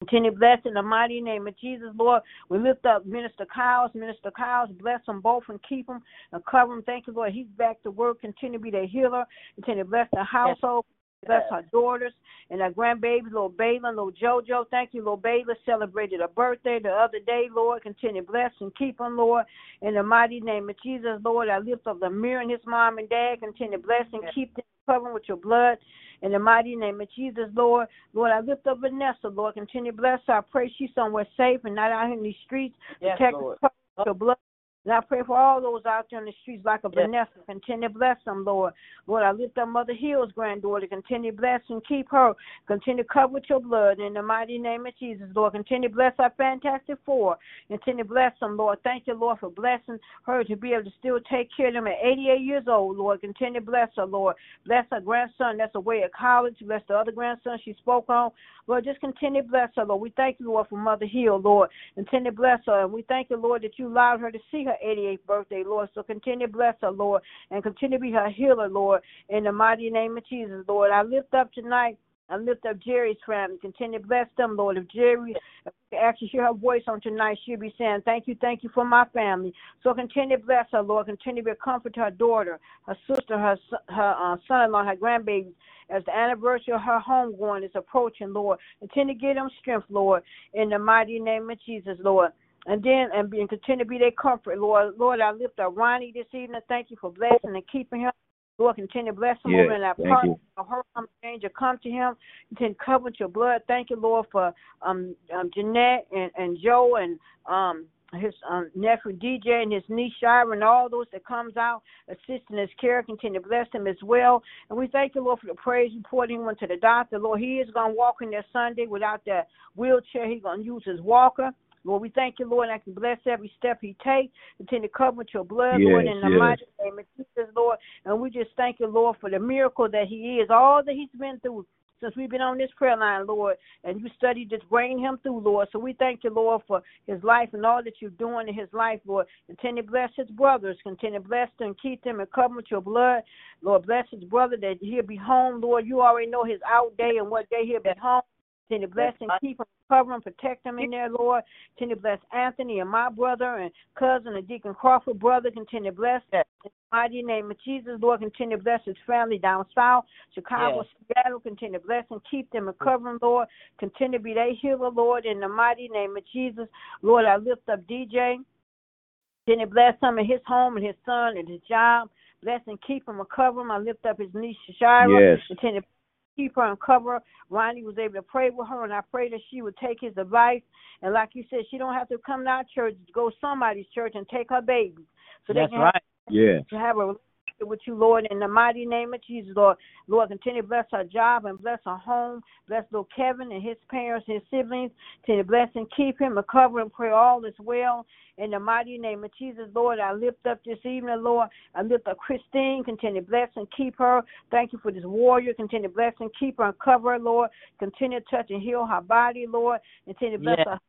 Continue to bless in the mighty name of Jesus, Lord. We lift up Minister Kyles. Minister Kyles, bless them both and keep them and cover them. Thank you, Lord. He's back to work. Continue to be their healer. Continue to bless the household. Bless her daughters and her grandbabies, little Bayla, little JoJo. Thank you, little Bayla. Celebrated her birthday the other day, Lord. Continue bless and keep them, Lord. In the mighty name of Jesus, Lord, I lift up the mirror and his mom and dad. Continue bless and keep them, cover with your blood. In the mighty name of Jesus, Lord. Lord, I lift up Vanessa, Lord. Continue bless her. I pray she's somewhere safe and not out here in these streets. Yes, Protect Lord. her with your blood. And I pray for all those out there in the streets like a Yes. Vanessa. Continue to bless them, Lord. Lord, I lift up Mother Hill's granddaughter. Continue to bless and keep her. Continue to cover with your blood in the mighty name of Jesus, Lord. Continue to bless our Fantastic Four. Continue to bless them, Lord. Thank you, Lord, for blessing her to be able to still take care of them at 88 years old, Lord. Continue to bless her, Lord. Bless her grandson that's away at college. Bless the other grandson she spoke on. Lord, just continue to bless her, Lord. We thank you, Lord, for Mother Hill, Lord. Continue to bless her. And we thank you, Lord, that you allowed her to see her 88th birthday, Lord. So continue to bless her, Lord, and continue to be her healer, Lord, in the mighty name of Jesus, Lord. I lift up tonight. I lift up Jerry's family. Continue to bless them, Lord. If Jerry actually hear her voice on tonight, she'll be saying, Thank you, thank you for my family. So continue to bless her, Lord. Continue to be a comfort to her daughter, her sister, her her uh, son in law, her grandbabies. As the anniversary of her homegoing is approaching, Lord. Continue to give them strength, Lord, in the mighty name of Jesus, Lord. And then and, be, and continue to be their comfort, Lord. Lord, I lift up Ronnie this evening. Thank you for blessing and keeping him. Lord, continue to bless him Yes, over in thank part. you. Her danger come to him. Continue to cover with your blood. Thank you, Lord, for um, um Jeanette and, and Joe and um his um, nephew DJ and his niece Shira and all those that comes out assisting his care. Continue to bless him as well. And we thank you, Lord, for the praise report. He went to the doctor. Lord, he is going to walk in there Sunday without that wheelchair. He's going to use his walker. Lord, we thank you, Lord, and I can bless every step he takes. Continue to cover with your blood, Lord, Yes, in the yes. mighty name of Jesus, Lord. And we just thank you, Lord, for the miracle that he is, all that he's been through since we've been on this prayer line, Lord, and you studied just bringing him through, Lord. So we thank you, Lord, for his life and all that you're doing in his life, Lord. Continue to bless his brothers. Continue to bless them, keep them, and cover with your blood. Lord, bless his brother that he'll be home, Lord. You already know his out day and what day he'll be home. Continue to bless and keep him, cover him, protect them in there, Lord. Continue to bless Anthony and my brother and cousin and Deacon Crawford brother. Continue to bless in the mighty name of Jesus, Lord. Continue to bless his family down south, Chicago, Seattle. Continue to bless and keep them and cover them, Lord. Continue to be their healer, Lord, in the mighty name of Jesus. Lord, I lift up DJ. Continue to bless him in his home and his son and his job. bless and keep him and cover him. I lift up his niece Shira. Yes. Continue to keep her and cover. Ronnie was able to pray with her, and I pray that she would take his advice. And like you said, she don't have to come to our church, go somebody's church and take her baby. So they That's can right. Yes. to have a relationship with you, Lord, in the mighty name of Jesus, Lord. Lord, continue to bless her job and bless her home. Bless little Kevin and his parents, his siblings. Continue to bless and keep him and cover and pray all is well. In the mighty name of Jesus, Lord, I lift up this evening, Lord. I lift up Christine. Continue to bless and keep her. Thank you for this warrior. Continue to bless and keep her and cover her, Lord. Continue to touch and heal her body, Lord. Continue to bless Yes. her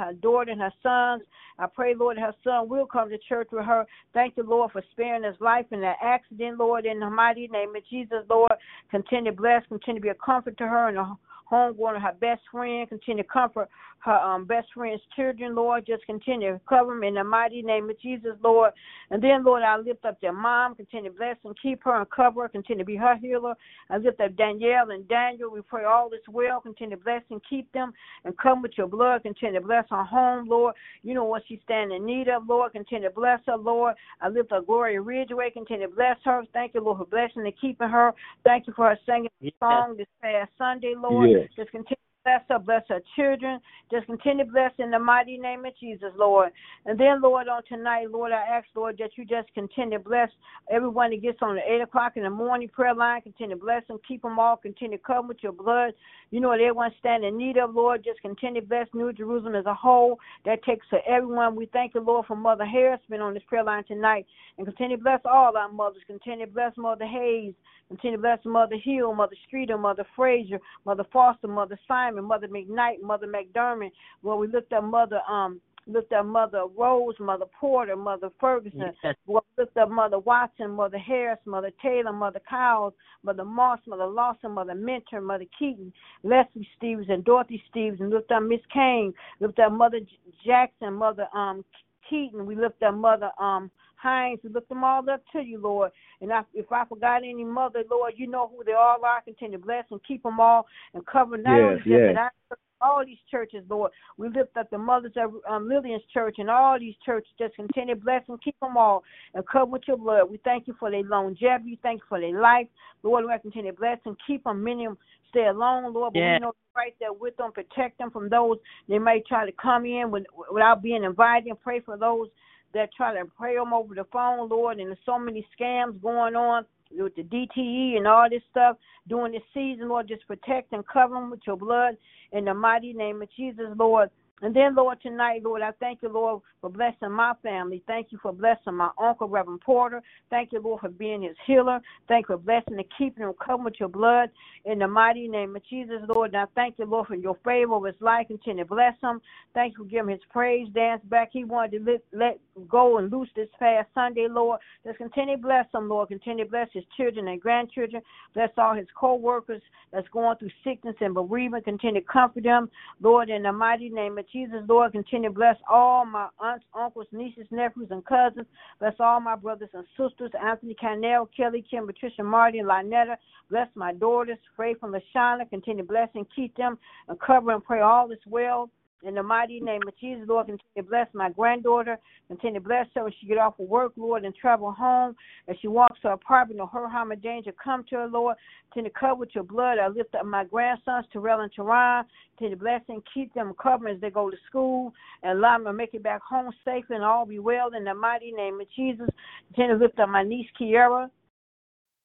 her daughter and her sons. I pray, Lord, her son will come to church with her. Thank you, Lord, for sparing his life in that accident, Lord, in the mighty name of Jesus, Lord. Continue to bless, continue to be a comfort to her and her home, one her best friend. Continue to comfort her um, best friend's children, Lord. Just continue to cover them in the mighty name of Jesus, Lord. And then, Lord, I lift up their mom. Continue to bless and keep her and cover her. Continue to be her healer. I lift up Danielle and Daniel. We pray all is well. Continue to bless and keep them and come with your blood. Continue to bless her home, Lord. You know what she's standing in need of, Lord. Continue to bless her, Lord. I lift up Gloria Ridgeway. Continue to bless her. Thank you, Lord, for blessing and keeping her. Thank you for her singing Yes. song this past Sunday, Lord. Yes. Just continue bless her, bless her children. Just continue to bless in the mighty name of Jesus, Lord. And then, Lord, on tonight, Lord, I ask, Lord, that you just continue to bless everyone that gets on the 8 o'clock in the morning prayer line. Continue to bless them, keep them all. Continue to cover with your blood. You know what everyone stand in need of, Lord. Just continue to bless New Jerusalem as a whole. That takes to everyone. We thank you, Lord, for Mother Harris been on this prayer line tonight. And continue to bless all our mothers. Continue to bless Mother Hayes. Continue to bless Mother Hill, Mother Streeter, Mother Frazier, Mother Foster, Mother Simon, Mother McKnight, Mother McDermott. Well, we looked at Mother um looked at Mother Rose, Mother Porter, Mother Ferguson. Yes. Lord, lift up Mother Watson, Mother Harris, Mother Taylor, Mother Cowles, Mother Moss, Mother Lawson, Mother Mentor, Mother Keaton, Leslie Stevens, and Dorothy Stevens, and looked at Miss Kane, Looked at Mother J- Jackson, Mother um Keaton, we looked at Mother um Hines, we lift them all up to you, Lord. And I, if I forgot any mother, Lord, you know who they all are. Continue to bless and keep them all and cover not Yes, only just yes. in our all these churches, Lord. We lift up the mothers of um, Lillian's church and all these churches. Just continue to bless and keep them all and cover with your blood. We thank you for their longevity. Thank you for their life. Lord, we continue to bless and keep them. Many of them stay alone, Lord, but Yes. we know right there with them. Protect them from those they may try to come in with, without being invited and pray for those that try to pray them over the phone, Lord. And there's so many scams going on with the DTE and all this stuff during this season, Lord. Just protect and cover them with your blood in the mighty name of Jesus, Lord. And then, Lord, tonight, Lord, I thank you, Lord, for blessing my family. Thank you for blessing my uncle, Reverend Porter. Thank you, Lord, for being his healer. Thank you for blessing and keeping him covered with your blood in the mighty name of Jesus, Lord. And I thank you, Lord, for your favor of his life. Continue to bless him. Thank you for giving his praise dance back. He wanted to let, let go and loose this past Sunday, Lord. Just continue to bless him, Lord. Continue to bless his children and grandchildren. Bless all his co-workers that's going through sickness and bereavement. Continue to comfort them, Lord, in the mighty name of Jesus, Lord. Continue to bless all my aunts, uncles, nieces, nephews, and cousins. Bless all my brothers and sisters, Anthony Canell, Kelly, Kim, Patricia, Marty, and Lynetta. Bless my daughters, Faith and LaShawna. Continue to bless and keep them and cover and pray all is well. In the mighty name of Jesus, Lord, continue to bless my granddaughter. Continue to bless her when she get off of work, Lord, and travel home. As she walks to her apartment, or her harm, or danger come to her, Lord. Continue to cover with your blood. I lift up my grandsons, Terrell and Teron. Continue to bless and keep them covered as they go to school. And allow them to make it back home safe and all be well in the mighty name of Jesus. Continue to lift up my niece, Kiara.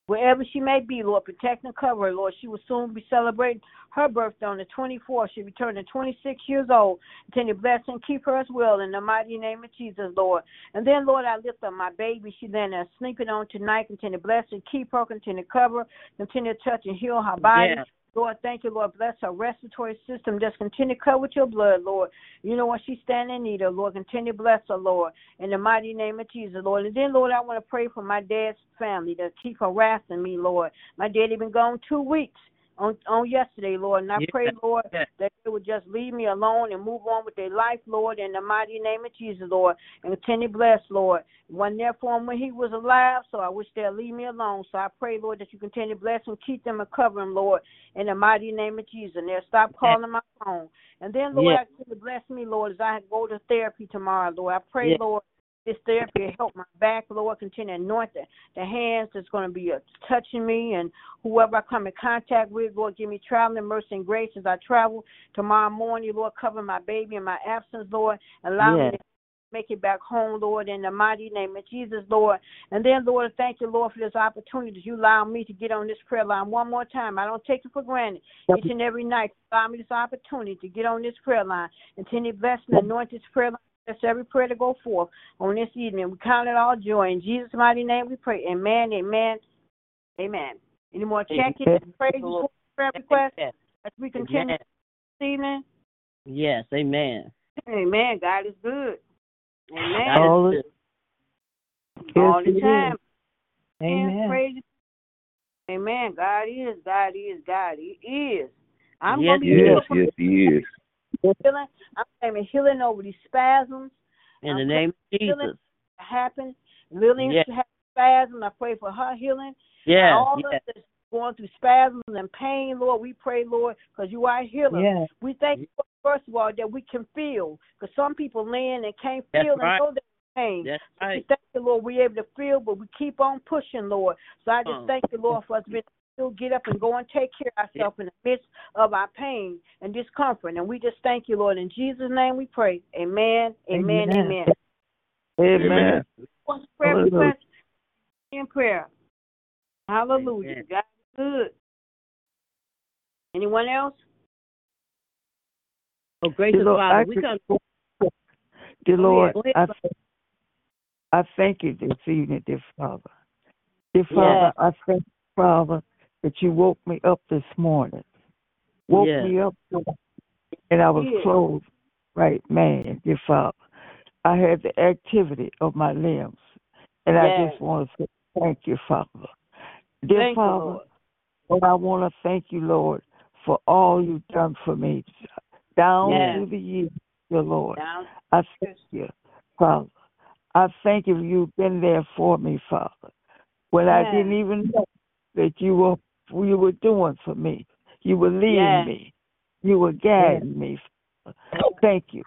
Wherever she may be, Lord, protect and cover her, Lord. She will soon be celebrating her birthday on the 24th. She'll be turning 26 years old. Continue to bless and keep her as well in the mighty name of Jesus, Lord. And then, Lord, I lift up my baby. She then is sleeping on tonight. Continue to bless and keep her. Continue to cover her. Continue to touch and heal her body. Yes. Lord, thank you, Lord. Bless her respiratory system. Just continue to cover with your blood, Lord. You know what she's standing in need of, Lord. Continue to bless her, Lord. In the mighty name of Jesus, Lord. And then, Lord, I want to pray for my dad's family to keep harassing me, Lord. My daddy been gone two weeks on on yesterday, Lord. And I Yes. pray, Lord, Yes. that they would just leave me alone and move on with their life, Lord, in the mighty name of Jesus, Lord. And continue to bless, Lord. One there for him when he was alive, so I wish they'll leave me alone. So I pray, Lord, that you continue to bless and keep them and cover them, Lord, in the mighty name of Jesus. And they'll stop calling my phone. And then, Lord, Yes. I continue to bless me, Lord, as I go to therapy tomorrow, Lord. I pray. Lord, this therapy help my back, Lord. Continue to anoint the, the hands that's going to be uh, touching me and whoever I come in contact with, Lord, give me traveling mercy and grace as I travel tomorrow morning, Lord. Cover my baby in my absence, Lord. Allow Yes. me to make it back home, Lord, in the mighty name of Jesus, Lord. And then, Lord, thank you, Lord, for this opportunity that you allow me to get on this prayer line one more time. I don't take it for granted. Each and every night, allow me this opportunity to get on this prayer line. To any blessing, anoint this prayer line. That's every prayer to go forth on this evening. We count it all joy. In Jesus' mighty name we pray. Amen, amen, amen. Any more check-ins, Amen. praise prayer requests Yes. as we continue Amen. this evening? Yes. Amen. Amen. God is good. Amen. God All is the- good. all the time. Amen. Praise Amen. God is, God is, God is. I'm Yes, gonna be Yes, yes, he is. Healing. I'm claiming healing over these spasms In the I'm name of healing. Jesus. that happen. Lillian Yes. has spasms. I pray for her healing. Yes. all Yes. of us going through spasms and pain, Lord, we pray, Lord, because you are a healer. Yes. We thank you, first of all, that we can feel, because some people laying and can't That's feel right. and know their pain. That's We thank you, Lord, we're able to feel, but we keep on pushing, Lord. So I just Uh. thank you, Lord, for us being able to get up and go and take care of ourselves in the midst of our pain and discomfort. And we just thank you, Lord. In Jesus' name we pray. Amen, amen, Amen. amen. Amen. What's prayer request? In prayer. Hallelujah. Amen. God is good. Anyone else? Oh, gracious Dear Lord, Father, I we could- come. Dear Lord, ahead. Ahead, I. I thank you this evening, dear Father. Dear Father, I thank you, Father, that you woke me up this morning. Woke Yes. me up and I was Yes. clothed right, man, dear Father. Uh, I had the activity of my limbs. And I just want to say thank you, Father. Dear Thank you, Father, Lord. I want to thank you, Lord, for all you've done for me down Yes. through the years, dear Lord. Down. I thank you, Father. I thank you you've been there for me, Father. When I didn't even know that you were you were doing for me. You were leading Yes. me. You were guiding me. Thank you.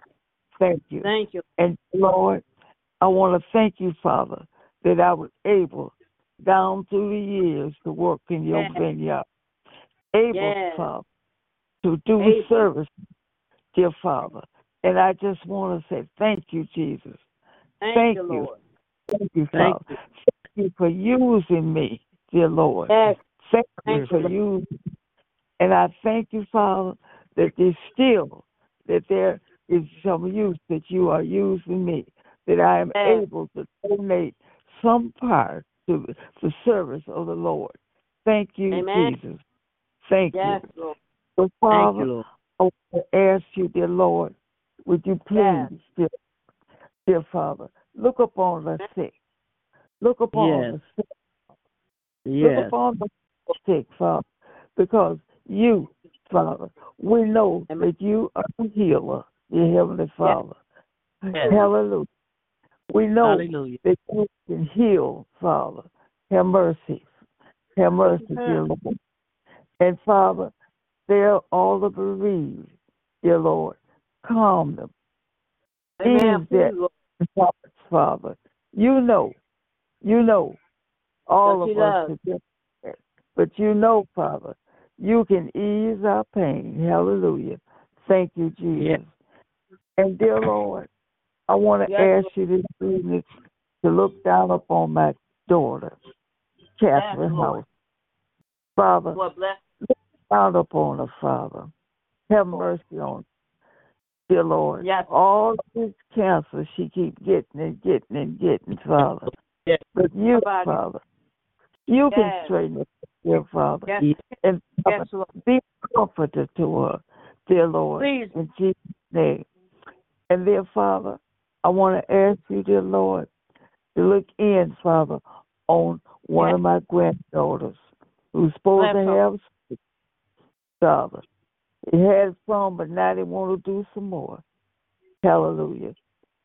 Thank you. Thank you. And Lord, I want to thank you, Father, that I was able down through the years to work in your Yes. vineyard. Able, Yes. Father, to do Able. service, dear Father. And I just want to say thank you, Jesus. Thank, Thank you, you. Lord. Thank you, Thank Father. Thank you for using me, dear Lord. Yes. Thank you for you. and I thank you, Father, that there's still that there is some use that you are using me, that I am Yes. able to donate some part to the service of the Lord. Thank you, Amen. Jesus. Thank Yes, you. Lord. So, Thank Father, you, Lord. I want to ask you, dear Lord, would you Yes. please, dear, dear Father, look upon the sick. Look upon Yes. the sick. Look upon the sick, Father, because you, Father, we know that you are a healer, dear Heavenly Father. Yes. Hallelujah. We know Hallelujah. that you can heal, Father. Have mercy. Have mercy, dear Lord. And Father, they're all the bereaved, dear Lord. Calm them. Amen. Please, Father. You know, you know, all of us does. But you know, Father, you can ease our pain. Hallelujah. Thank you, Jesus. Yes. And dear Lord, I want to Yes, ask you this evening to look down upon my daughter, Catherine Lord. House. Father, Lord bless. down upon her, Father. Have mercy on her. Dear Lord, Yes. all this cancer she keep getting and getting and getting, Father. Yes. But you. Father, you can straighten it, dear Father. Yes. And Yes, Lord. be a comforter to her, dear Lord. Please. In Jesus' name. And dear Father, I want to ask you, dear Lord, to look in, Father, on one Yes. of my granddaughters who's supposed to have sleep, Father. He had some, but now they want to do some more. Hallelujah.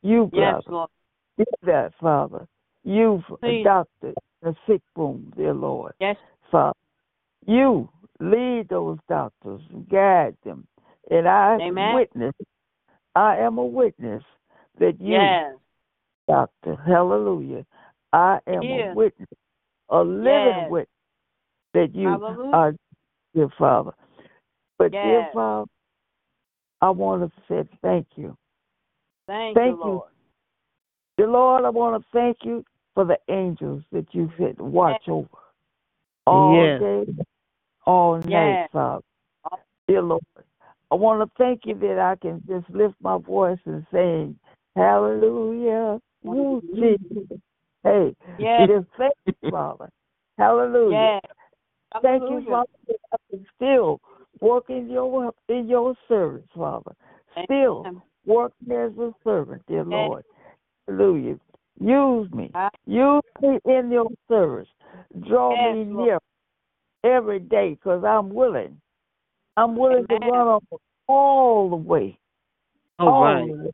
You, Yes, brother, Lord. did that, Father. You've Please. doctor, in a sick room, dear Lord. Yes. Father. You lead those doctors, guide them. And I Amen. witness, I am a witness that you Yes. doctor. Hallelujah. I am Yes. a witness, a living Yes. witness that you Hallelujah. are, dear Father. But, dear Father, I want to say thank you. Thank, Thank you, you. Lord. Dear Lord, I want to thank you for the angels that you said watch over all Yes. day, all night, Father. Dear Lord, I want to thank you that I can just lift my voice and sing, Hallelujah, you Jesus. Hey, Yes. just thank you, Father. Hallelujah. Yes. Thank you, Father, that I can still work in your in your service, Father. Still Amen. working as a servant, dear Yes. Lord. Hallelujah. Use me. Use me in your service. Draw Yes, me Lord. near every day because I'm willing. I'm willing Amen. to run on all the way. All all right. the way.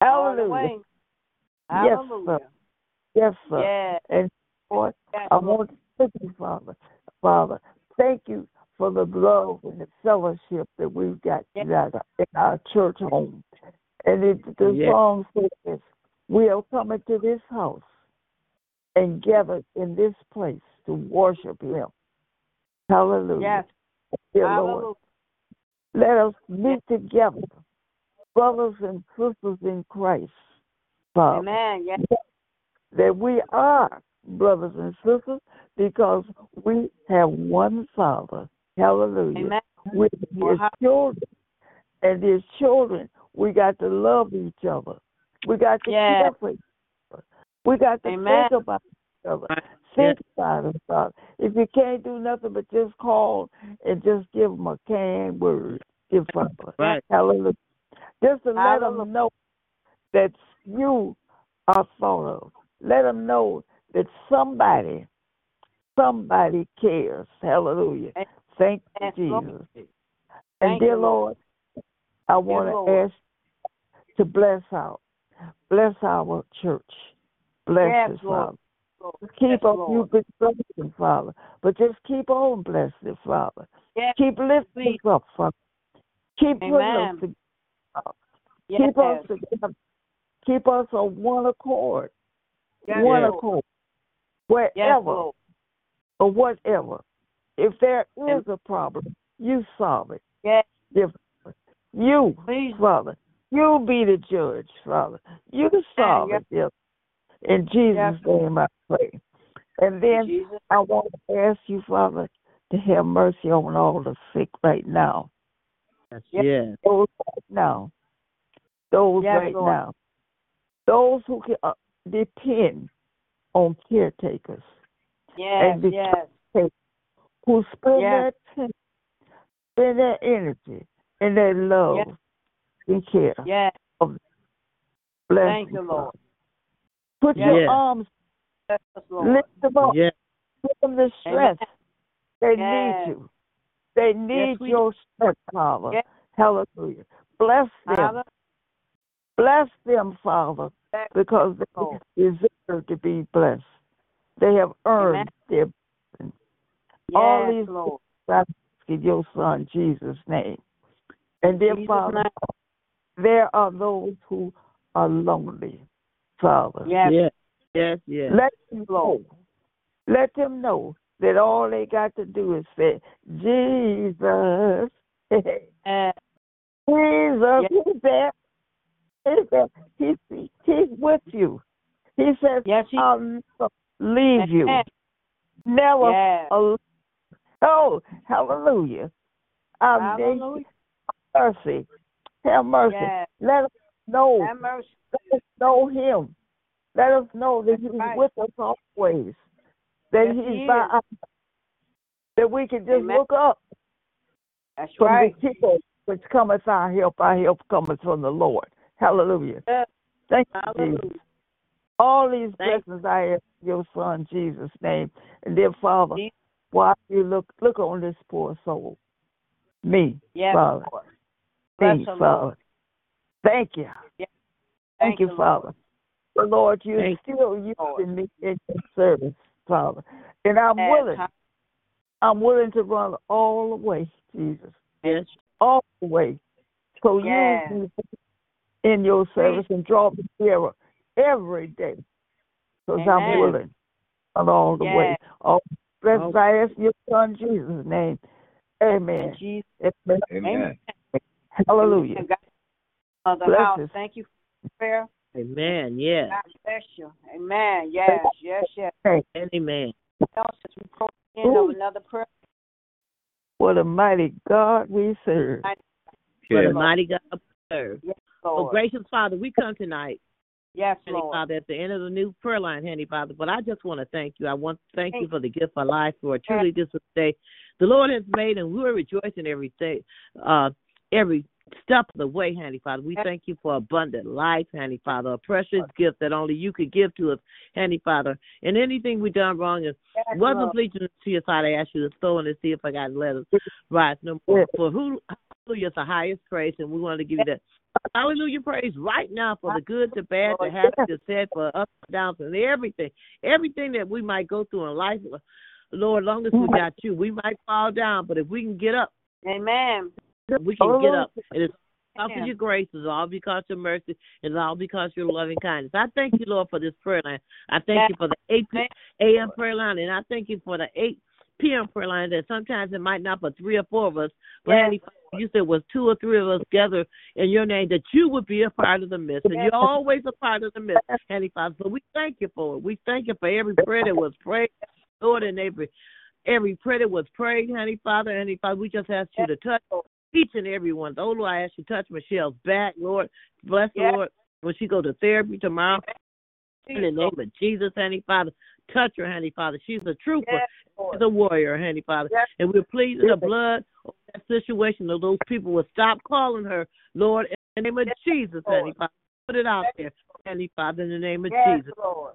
All the Hallelujah. way. Yes, Hallelujah. sir. Yes, sir. Yes. And Lord, Yes, I Lord. want to thank you, Father. Father, thank you for the love and the fellowship that we've got Yes. together in our church home. And it, the Yes. song says, We are coming to this house and gathered in this place to worship Him. Hallelujah. Yes. Dear Hallelujah. Lord, let us meet together, brothers and sisters in Christ, Father Amen. Yes. that we are brothers and sisters because we have one Father. Hallelujah. Amen. We're His children. And His children, we got to love each other. We got to Yes. care for each. We got to Amen. think about each other. Think about Father. If you can't do nothing but just call and just give them a canned word, give Father. Right. Hallelujah. Just to let them know that you are thought of. Let them know that somebody, somebody cares. Hallelujah. Thank you. Jesus. And dear. Lord, I want to ask to bless our bless our church. Bless Yes, us, Lord. Father. Lord. Keep Yes, up Lord. you been blessing, Father. But just keep on blessing, Father. Yes. Keep lifting us up, Father. Keep putting Amen. us together. Yes. Keep us together. Keep us on one accord. Yes, one Lord. accord. Wherever or whatever. If there is a problem, you solve it. Yes. If you, Please. Father, you be the judge, Father. You solve yes. it, dear. In Jesus' Yes. name I pray. And then I want to ask you, Father, to have mercy on all the sick right now. Yes. Yes. Yes. Those right now. Those Yes, right Lord. now. Those who can uh, depend on caretakers. Yes. the- Yes. who spend Yes. their time, spend their energy and their love Yes. and care. Yes. Bless Thank you, Lord. Father. Put Yes. your arms, Bless lift them up, Yes. give them the strength. They Yes. need you. They need we your strength, Father. Yes. Hallelujah. Bless them. Hallelujah. Bless them, Father, because they Lord. deserve to be blessed. They have earned their all Yes, these Lord. I ask in your son Jesus' name. And dear Jesus' Father, name. there are those who are lonely, Father. Yes. Yes. Yes. Yes. Let them know. Let them know that all they got to do is say, Jesus. And Jesus, Yes. he's there. He's there. He's, he's with you. He says, yes, he I'll never leave you. Amen. Never Yes. alone. Oh, hallelujah. Um, they- Hallelujah. mercy. Have mercy. Yes. Let us know. Let us know him. Let us know that That's he's right. with us always. That Yes, he's he by us. That we can just Amen. look up That's from right. the hill which cometh our help. Our help cometh from the Lord. Hallelujah. Yes. Thank you, Hallelujah. Jesus. All these Thank blessings I ask in your son Jesus' name. And dear Father, Jesus. while you look look on this poor soul. Me, Yes, Father. Me. Father. Thank you. Yes. Thank, Thank you, you, Lord. Father. The Lord, you're Thank still using Lord. me in your service, Father. And I'm Yes. willing. I'm willing to run all the way, Jesus. Yes. All the way. So Yes. use me in your service and draw me nearer every day because I'm Amen. willing along the way. Yes. Oh, bless Oh. I ask your son Jesus' name. Amen. In Jesus' Amen. Amen. Hallelujah. Name, of the Bless house. us. Thank you for prayer. Amen. Yes. God bless you. Amen. Yes, yes, yes. Amen. Else we end of another prayer. What a mighty God we serve. For Yes. the mighty God we serve. Yes, Oh, gracious Father, we come tonight, Yes, Heavenly Lord. Father, at the end of the new prayer line, Heavenly Father. But I just want to thank you. I want to thank you for the gift of life, Lord. Truly, this is the day the Lord has made, and we're rejoicing every day, uh, every step the way, Heavenly Father. We thank you for abundant life, Heavenly Father, a precious gift that only you could give to us, Heavenly Father. And anything we done wrong Yes, wasn't pleasing to your side, I ask you to throw in and see if I got letters rise no more. For who hallelujah is the highest praise, and we want to give you that hallelujah praise right now for the good, the bad, the happy, the sad, for ups and downs, and everything, everything that we might go through in life. Lord, long as we got you, we might fall down, but if we can get up, Amen. We can get up. And it's all for your grace, it's all because of your mercy, it's all because of your loving kindness. I thank you, Lord, for this prayer line. I thank you for the 8 p- a.m. prayer line, and I thank you for the 8 p.m. prayer line that sometimes it might not but three or four of us, but Yes. You said it was two or three of us together in your name that you would be a part of the midst, and you're always a part of the midst, Heavenly Father. So we thank you for it. We thank you for every prayer that was prayed, Lord, and every every prayer that was prayed, honey, Father, Heavenly Father. We just ask you to touch each and every one. Oh Lord, I ask you to touch Michelle's back, Lord. Bless the Yes. Lord when she go to therapy tomorrow. In the name of Jesus, Heavenly Father, touch her, Heavenly Father. She's a trooper. Yes, She's a warrior, Heavenly Father. Yes. And we're pleading the blood of that situation of those people will stop calling her, Lord, in the name of Jesus, Lord. Heavenly Father. Put it out there, Heavenly Father, in the name of Yes, Jesus. Lord.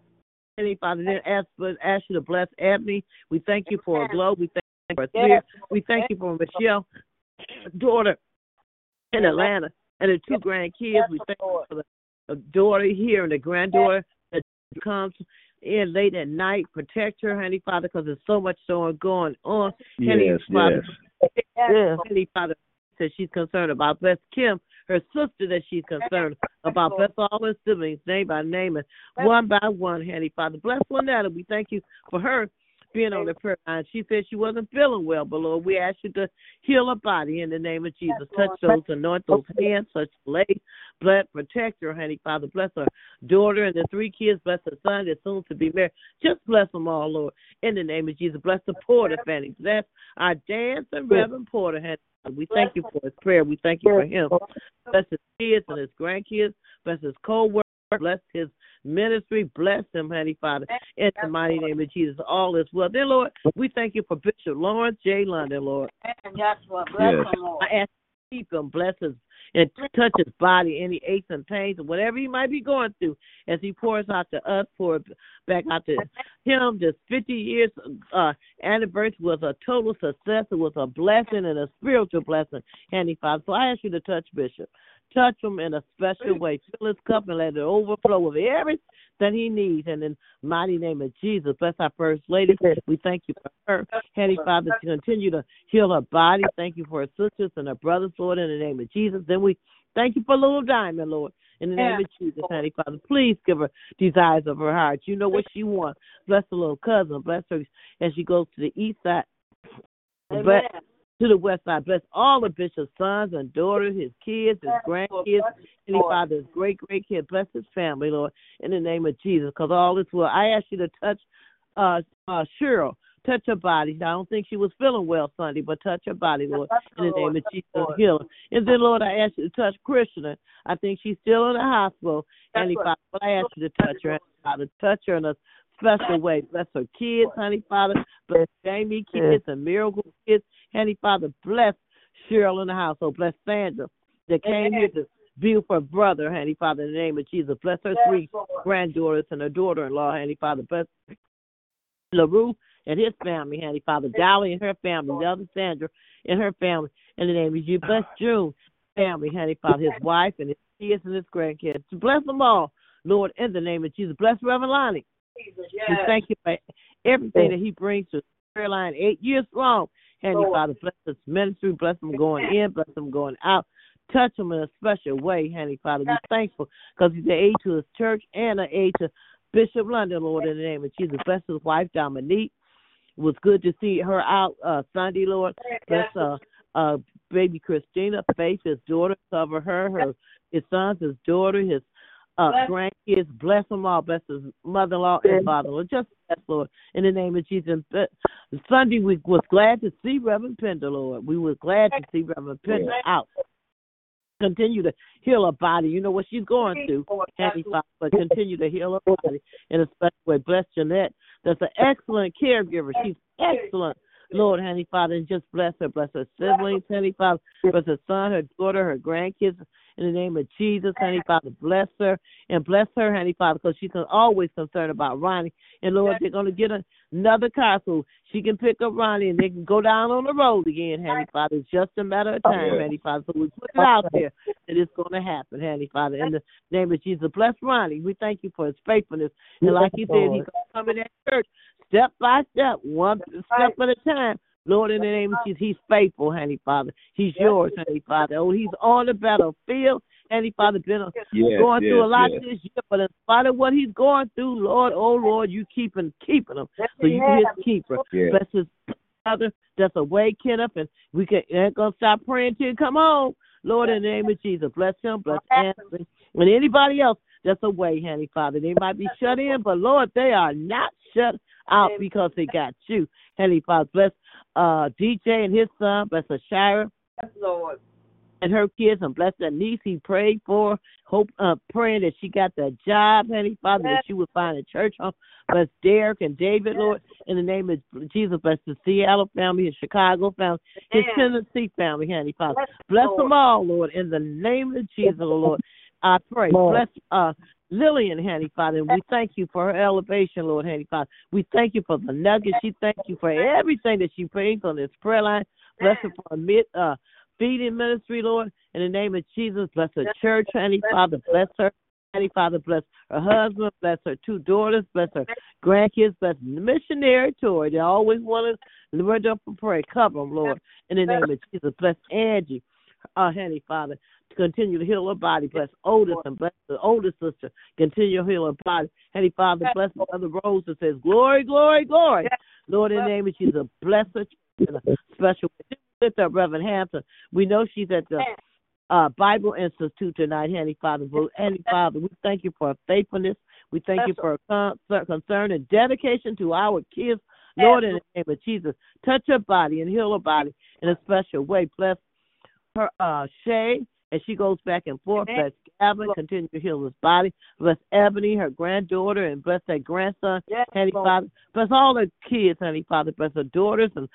Heavenly Father, then ask, ask you to bless Ebony. We thank you for a glow. We thank you for a Yes, spirit. We thank you for Michelle, daughter in Atlanta, and the two grandkids. We thank you for the, the daughter here and the granddaughter that comes in late at night. Protect her, honey, Father, because there's so much going going on. Heavenly Yes, Father, yes. Yes, Yes. Heavenly Father that she's concerned about. Bless Kim, her sister that she's concerned about. Bless all her siblings, name by name and one by one, honey, Father. Bless Lynetta. We thank you for her being on the prayer line. She said she wasn't feeling well, but Lord, we ask you to heal her body in the name of Jesus. Touch those, anoint those hands, touch the legs, bless, protect her, honey. Father. Bless her daughter and the three kids. Bless her son that's soon to be married. Just bless them all, Lord, in the name of Jesus. Bless the Porter family. Bless our dance and Reverend Porter. Father. We thank you for his prayer. We thank you for him. Bless his kids and his grandkids. Bless his co-workers. Bless his ministry. Bless him, Heavenly Father. In the mighty name of Jesus, all is well. Then, Lord, we thank you for Bishop Lawrence J. London, Lord. And yes, Lord. Bless Yes. them, Lord. I ask you to keep him, bless his, and touch his body, any aches and pains, or whatever he might be going through, as he pours out to us, pour back out to him. This 50 years uh, anniversary was a total success. It was a blessing and a spiritual blessing, Heavenly Father. So I ask you to touch Bishop. Touch him in a special way. Fill his cup and let it overflow with everything that he needs. And in mighty name of Jesus, bless our First Lady. We thank you for her. Heavenly Father, to continue to heal her body. Thank you for her sisters and her brothers, Lord, in the name of Jesus. Then we thank you for a little Diamond, Lord. In the name of Jesus, Heavenly Father, please give her desires of her heart. You know what she wants. Bless the little cousin. Bless her as she goes to the east side. Amen. Bless to the west side. Bless all the bishop's sons and daughters, his kids, his grandkids, Heavenly Father, his great great kids. Bless his family, Lord, in the name of Jesus. Because all this will, I ask you to touch uh, uh, Cheryl. Touch her body. I don't think she was feeling well Sunday, but touch her body, Lord, in the name of Jesus, heal her. And then, Lord, I ask you to touch Krishna. I think she's still in the hospital, Heavenly Father, but I ask you to touch her, Father. Touch her in a special way. Bless her kids, Honey Father. Bless Jamie kids and Miracle kids. Honey Father, bless Cheryl in the household. Bless Sandra that came here to be with her brother, Honey Father, in the name of Jesus. Bless her three granddaughters and her daughter-in-law, Honey Father. Bless LaRue and his family, Honey Father. Dolly and her family. The other Sandra and her family. In the name of Jesus. Bless June family, Honey Father. His wife and his kids and his grandkids. Bless them all, Lord, in the name of Jesus. Bless Reverend Lonnie. We thank you for everything that he brings to the prayer line eight years long. Heavenly Father, bless his ministry, bless him going in, bless him going out. touch him in a special way, Heavenly Father. We're thankful because he's an aid to his church and an aid to Bishop London, Lord, in the name of Jesus. Bless his wife, Dominique. It was good to see her out uh, Sunday, Lord. Bless uh, uh, baby Christina, Faith, his daughter, cover her, her his sons, his daughter, his uh, grandkids. Bless them all. Bless his mother-in-law and father-in-law. Just bless, Lord, in the name of Jesus. But Sunday we was glad to see Reverend Pender, Lord. We was glad to see Reverend Pender out. Continue to heal her body. You know what she's going through, oh, Heavenly Father, but continue to heal her body in a special way. Bless Jeanette. That's an excellent caregiver. She's excellent. Lord, Heavenly Father, and just bless her, bless her siblings, Heavenly Father, bless her son, her daughter, her grandkids, in the name of Jesus, Heavenly Father, bless her and bless her, Heavenly Father, because she's always concerned about Ronnie. And Lord, they're going to get another car so she can pick up Ronnie and they can go down on the road again, Heavenly Father. It's just a matter of time, Heavenly Father. So we put it out there that it's going to happen, Heavenly Father. In the name of Jesus, bless Ronnie. We thank you for his faithfulness. And like you said, he's going to come in that church step by step, one step at a time. Lord, in the name of Jesus, He's faithful, Heavenly Father. He's yours, Heavenly Father. Oh, He's on the battlefield. Heavenly Father, been yes, going yes, through a lot yes. this year, but in spite of what He's going through, Lord, oh Lord, you keeping keeping him. So you His keeper. Yes. Bless His Father that's awake, Kenneth, and we can ain't gonna stop praying till you come home. Lord, in the name of Jesus, bless him, bless Anthony, and anybody else that's away, Heavenly Father. They might be shut in, but Lord, they are not shut out because they got you. Heavenly Father, bless uh DJ and his son, bless Ashira Lord. And her kids, and bless that niece he prayed for. Hope, uh, praying that she got that job, Heavenly Father, that she would find a church home. Bless Derek and David, Lord, in the name of Jesus. Bless the Seattle family, his Chicago family, his Tennessee family, Heavenly Father. Bless them all, Lord, in the name of Jesus, Lord. I pray. Bless uh Lillian, Heavenly Father, and we thank you for her elevation, Lord, Heavenly Father. We thank you for the nuggets. She thank you for everything that she brings on this prayer line. Bless her for a mid, uh, feeding ministry, Lord. In the name of Jesus, bless her church, Heavenly Father. Bless her. Heavenly Father, bless her husband, bless her two daughters, bless her grandkids, bless the missionary tour. They always want to lift up and pray. Cover them, Lord. In the name of Jesus, bless Angie, uh, Heavenly Father. to Continue to heal her body. Bless Otis and bless the older sister. Continue to heal her body. Heavenly Father, bless Mother Rose that says, Glory, glory, glory. Lord, in the name of Jesus, bless her in a special way. Lift up Reverend Hampton. We know she's at the uh, Bible Institute tonight, Heavenly Father. Heavenly Father, we thank you for her faithfulness. We thank you for her con- concern and dedication to our kids. Lord, in the name of Jesus, touch her body and heal her body in a special way. Bless her uh, Shay as she goes back and forth. Bless Gavin, continue to heal his body. Bless Ebony, her granddaughter, and bless that grandson, Heavenly Father. Bless all the kids, Heavenly Father. Bless her daughters and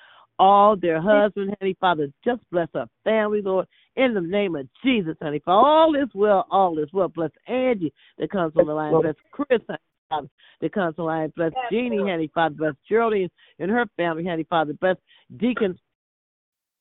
all their husbands, Heavenly Father. Just bless her family, Lord, in the name of Jesus, Heavenly Father. All is well, all is well. Bless Angie that comes on the line. Bless Chris, Father, that comes on the line. Bless Jeannie, Heavenly Father. Bless Geraldine and her family, Heavenly Father. Bless Deacon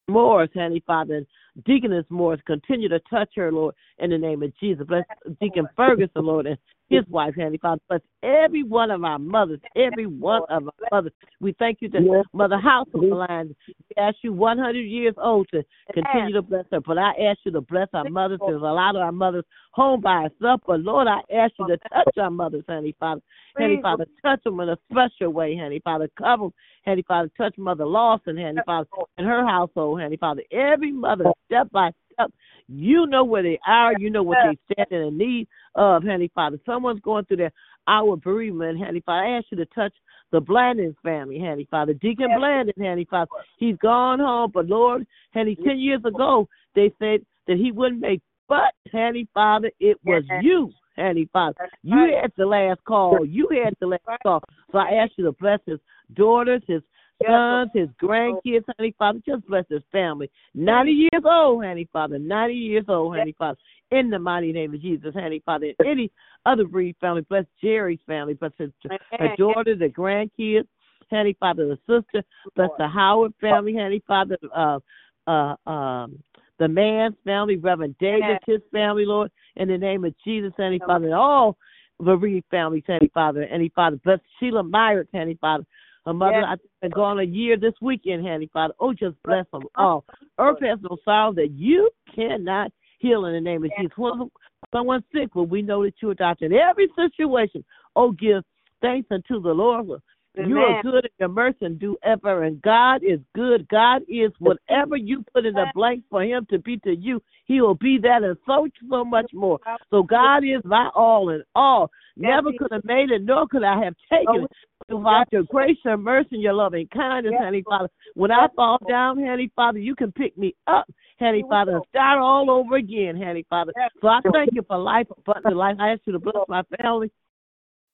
Morris, Heavenly Father, and Deaconess Morris, continue to touch her, Lord, in the name of Jesus. Bless Deacon Ferguson, Lord, and his wife, Heavenly Father. Bless every one of our mothers, every one of our mothers. We thank you that Mother House on the line. We ask you 100 years old to continue to bless her. But I ask you to bless our mothers. There's a lot of our mothers home by herself. But Lord, I ask you to touch our mothers, Heavenly Father. Heavenly Father, touch them in a special way, Heavenly Father. Cover them, Heavenly Father. Touch Mother Lawson, Heavenly Father, and her household, Heavenly Father. Every mother, step by step, you know where they are. You know what they stand in need of, Heavenly Father. Someone's going through their hour of bereavement, Heavenly Father. I ask you to touch the Blandon family, Heavenly Father. Deacon Blandon, Heavenly Father. He's gone home, but Lord, Heavenly, 10 years ago, they said that he wouldn't make, but, Heavenly Father, it was you. Heavenly Father, you had the last call. You had the last call. So I ask you to bless his daughters, his sons, his grandkids, Heavenly Father. Just bless his family. 90 years old, Heavenly Father. 90 years old, Heavenly Father. In the mighty name of Jesus, Heavenly Father. And any other Reed family, bless Jerry's family, bless his, her daughter, the grandkids, Heavenly Father, the sister, bless the Howard family, Heavenly Father, uh, uh, um, the man's family, Reverend Davis, his family, Lord, in the name of Jesus, Heavenly Father, and all the Reed family, Heavenly Father, Heavenly Father, bless Sheila Myers, Heavenly Father, her mother, Yes. I think, been gone a year this weekend, Heavenly Father. Oh, just bless them all. Earth has no sorrow that you cannot heal in the name of Jesus. When someone's sick, well, we know that you're a doctor. In every situation, oh, give thanks unto the Lord. You are good in your mercy and do ever. And God is good. God is whatever you put in the blank for him to be to you, he will be that and so, so much more. So God is my all in all. Never could have made it, nor could I have oh, taken it. Without your grace and mercy and your loving kindness, Yes, Heavenly Father. When I fall down, Heavenly Father, you can pick me up, Heavenly Father, and start all over again, Heavenly Father. Yes. So I thank you for life, abundant life. I ask you to bless my family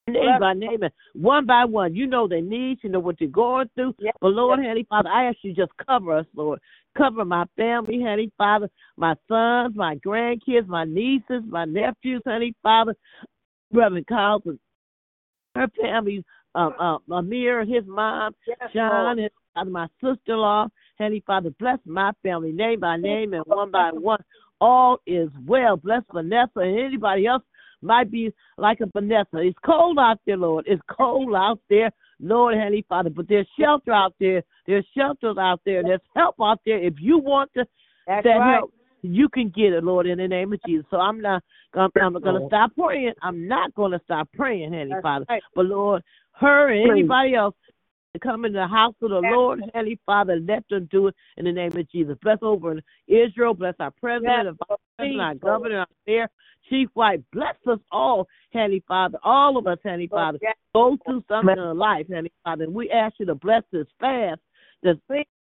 name by name and one by one. You know their needs, you know what they're going through. Yes, But Lord, Heavenly Father, I ask you just cover us, Lord. Cover my family, Heavenly Father, my sons, my grandkids, my nieces, my nephews, Heavenly Father, Reverend Carl and her family, um, um, Amir and his mom, Yes, John and my sister in law, Heavenly Father, bless my family name by name and one by one. All is well. Bless Vanessa and anybody else might be like a Vanessa. It's cold out there, Lord. It's cold out there, Lord, Heavenly Father. But there's shelter out there. There's shelters out there. There's help out there. If you want to That's that right. help, you can get it, Lord, in the name of Jesus. So I'm not, I'm, I'm going to stop praying. I'm not going to stop praying, Heavenly That's Father. right. But Lord, her and anybody else to come in the house of the Yes. Lord, Heavenly Father, let them do it in the name of Jesus. Bless over in Israel, bless our president, Yes, and president, our governor, our mayor, chief white. Bless us all, Heavenly Father, all of us, Heavenly Father. yes, Go through something in life, Heavenly Father. And we ask you to bless this fast, this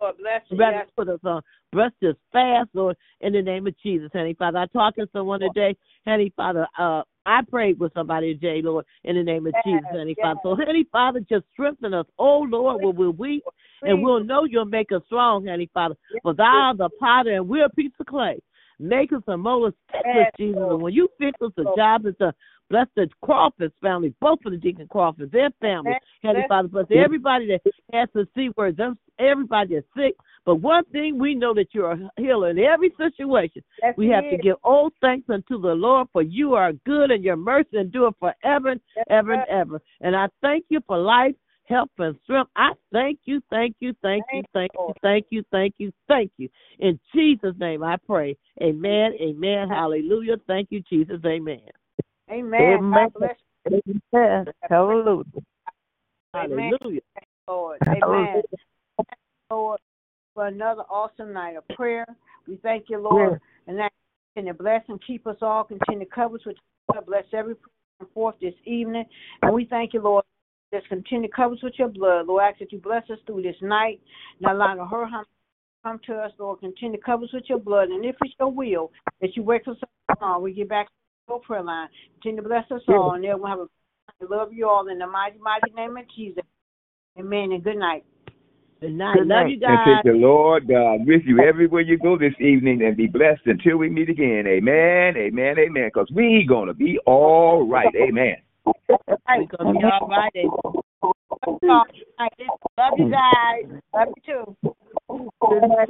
Lord, bless you. Yes. put us on. Bless this fast, Lord, in the name of Jesus, Heavenly Father. I talked to someone today, Heavenly Father. Uh, I prayed with somebody today, Lord, in the name of Yes, Jesus, Heavenly yes. Father. So, Heavenly Father, just strengthen us, oh Lord, when we're weak, and we'll know you'll make us strong, Heavenly Father. Yes, For thou art the potter, and we're a piece of clay. Make us a mold us, fix us, Yes, Jesus. And when you fix us, the job is done. Bless the Crawfords family, both of the Deacon Crawfords, their family, Heavenly. Father. Bless everybody that has to see where them, everybody is sick. But one thing we know that you're a healer in every situation. Yes, We have to give all thanks unto the Lord, for you are good and your mercy endure forever and Yes, ever and ever. And I thank you for life, health, and strength. I thank you, thank you, thank you, Thank thank you, you, thank you, thank you, thank you. In Jesus' name I pray. Amen, amen, hallelujah. Thank you, Jesus, amen. Amen. Amen. Amen. Hallelujah. you. Amen. Hallelujah. Lord. Hallelujah. Amen. Lord, for another awesome night of prayer. We thank you, Lord, and that continue to bless and keep us all. Continue to cover us with your blood. Bless every person forth this evening. And we thank you, Lord. Just continue to cover us with your blood. Lord, I ask that you bless us through this night. Not allowing her harm come to us, Lord. Continue to cover us with your blood. And if it's your will that you wake us up tomorrow, we get back to your prayer line. Continue to bless us all. And then we'll have a I love you all in the mighty, mighty name of Jesus. Amen. And good night. Good night. Good Love night. you And take the Lord God with you everywhere you go this evening and be blessed until we meet again. Amen, amen, amen. Because we going to be all right. Amen. We're going to be all right. Love you all. Love you guys. Love you too. Good night,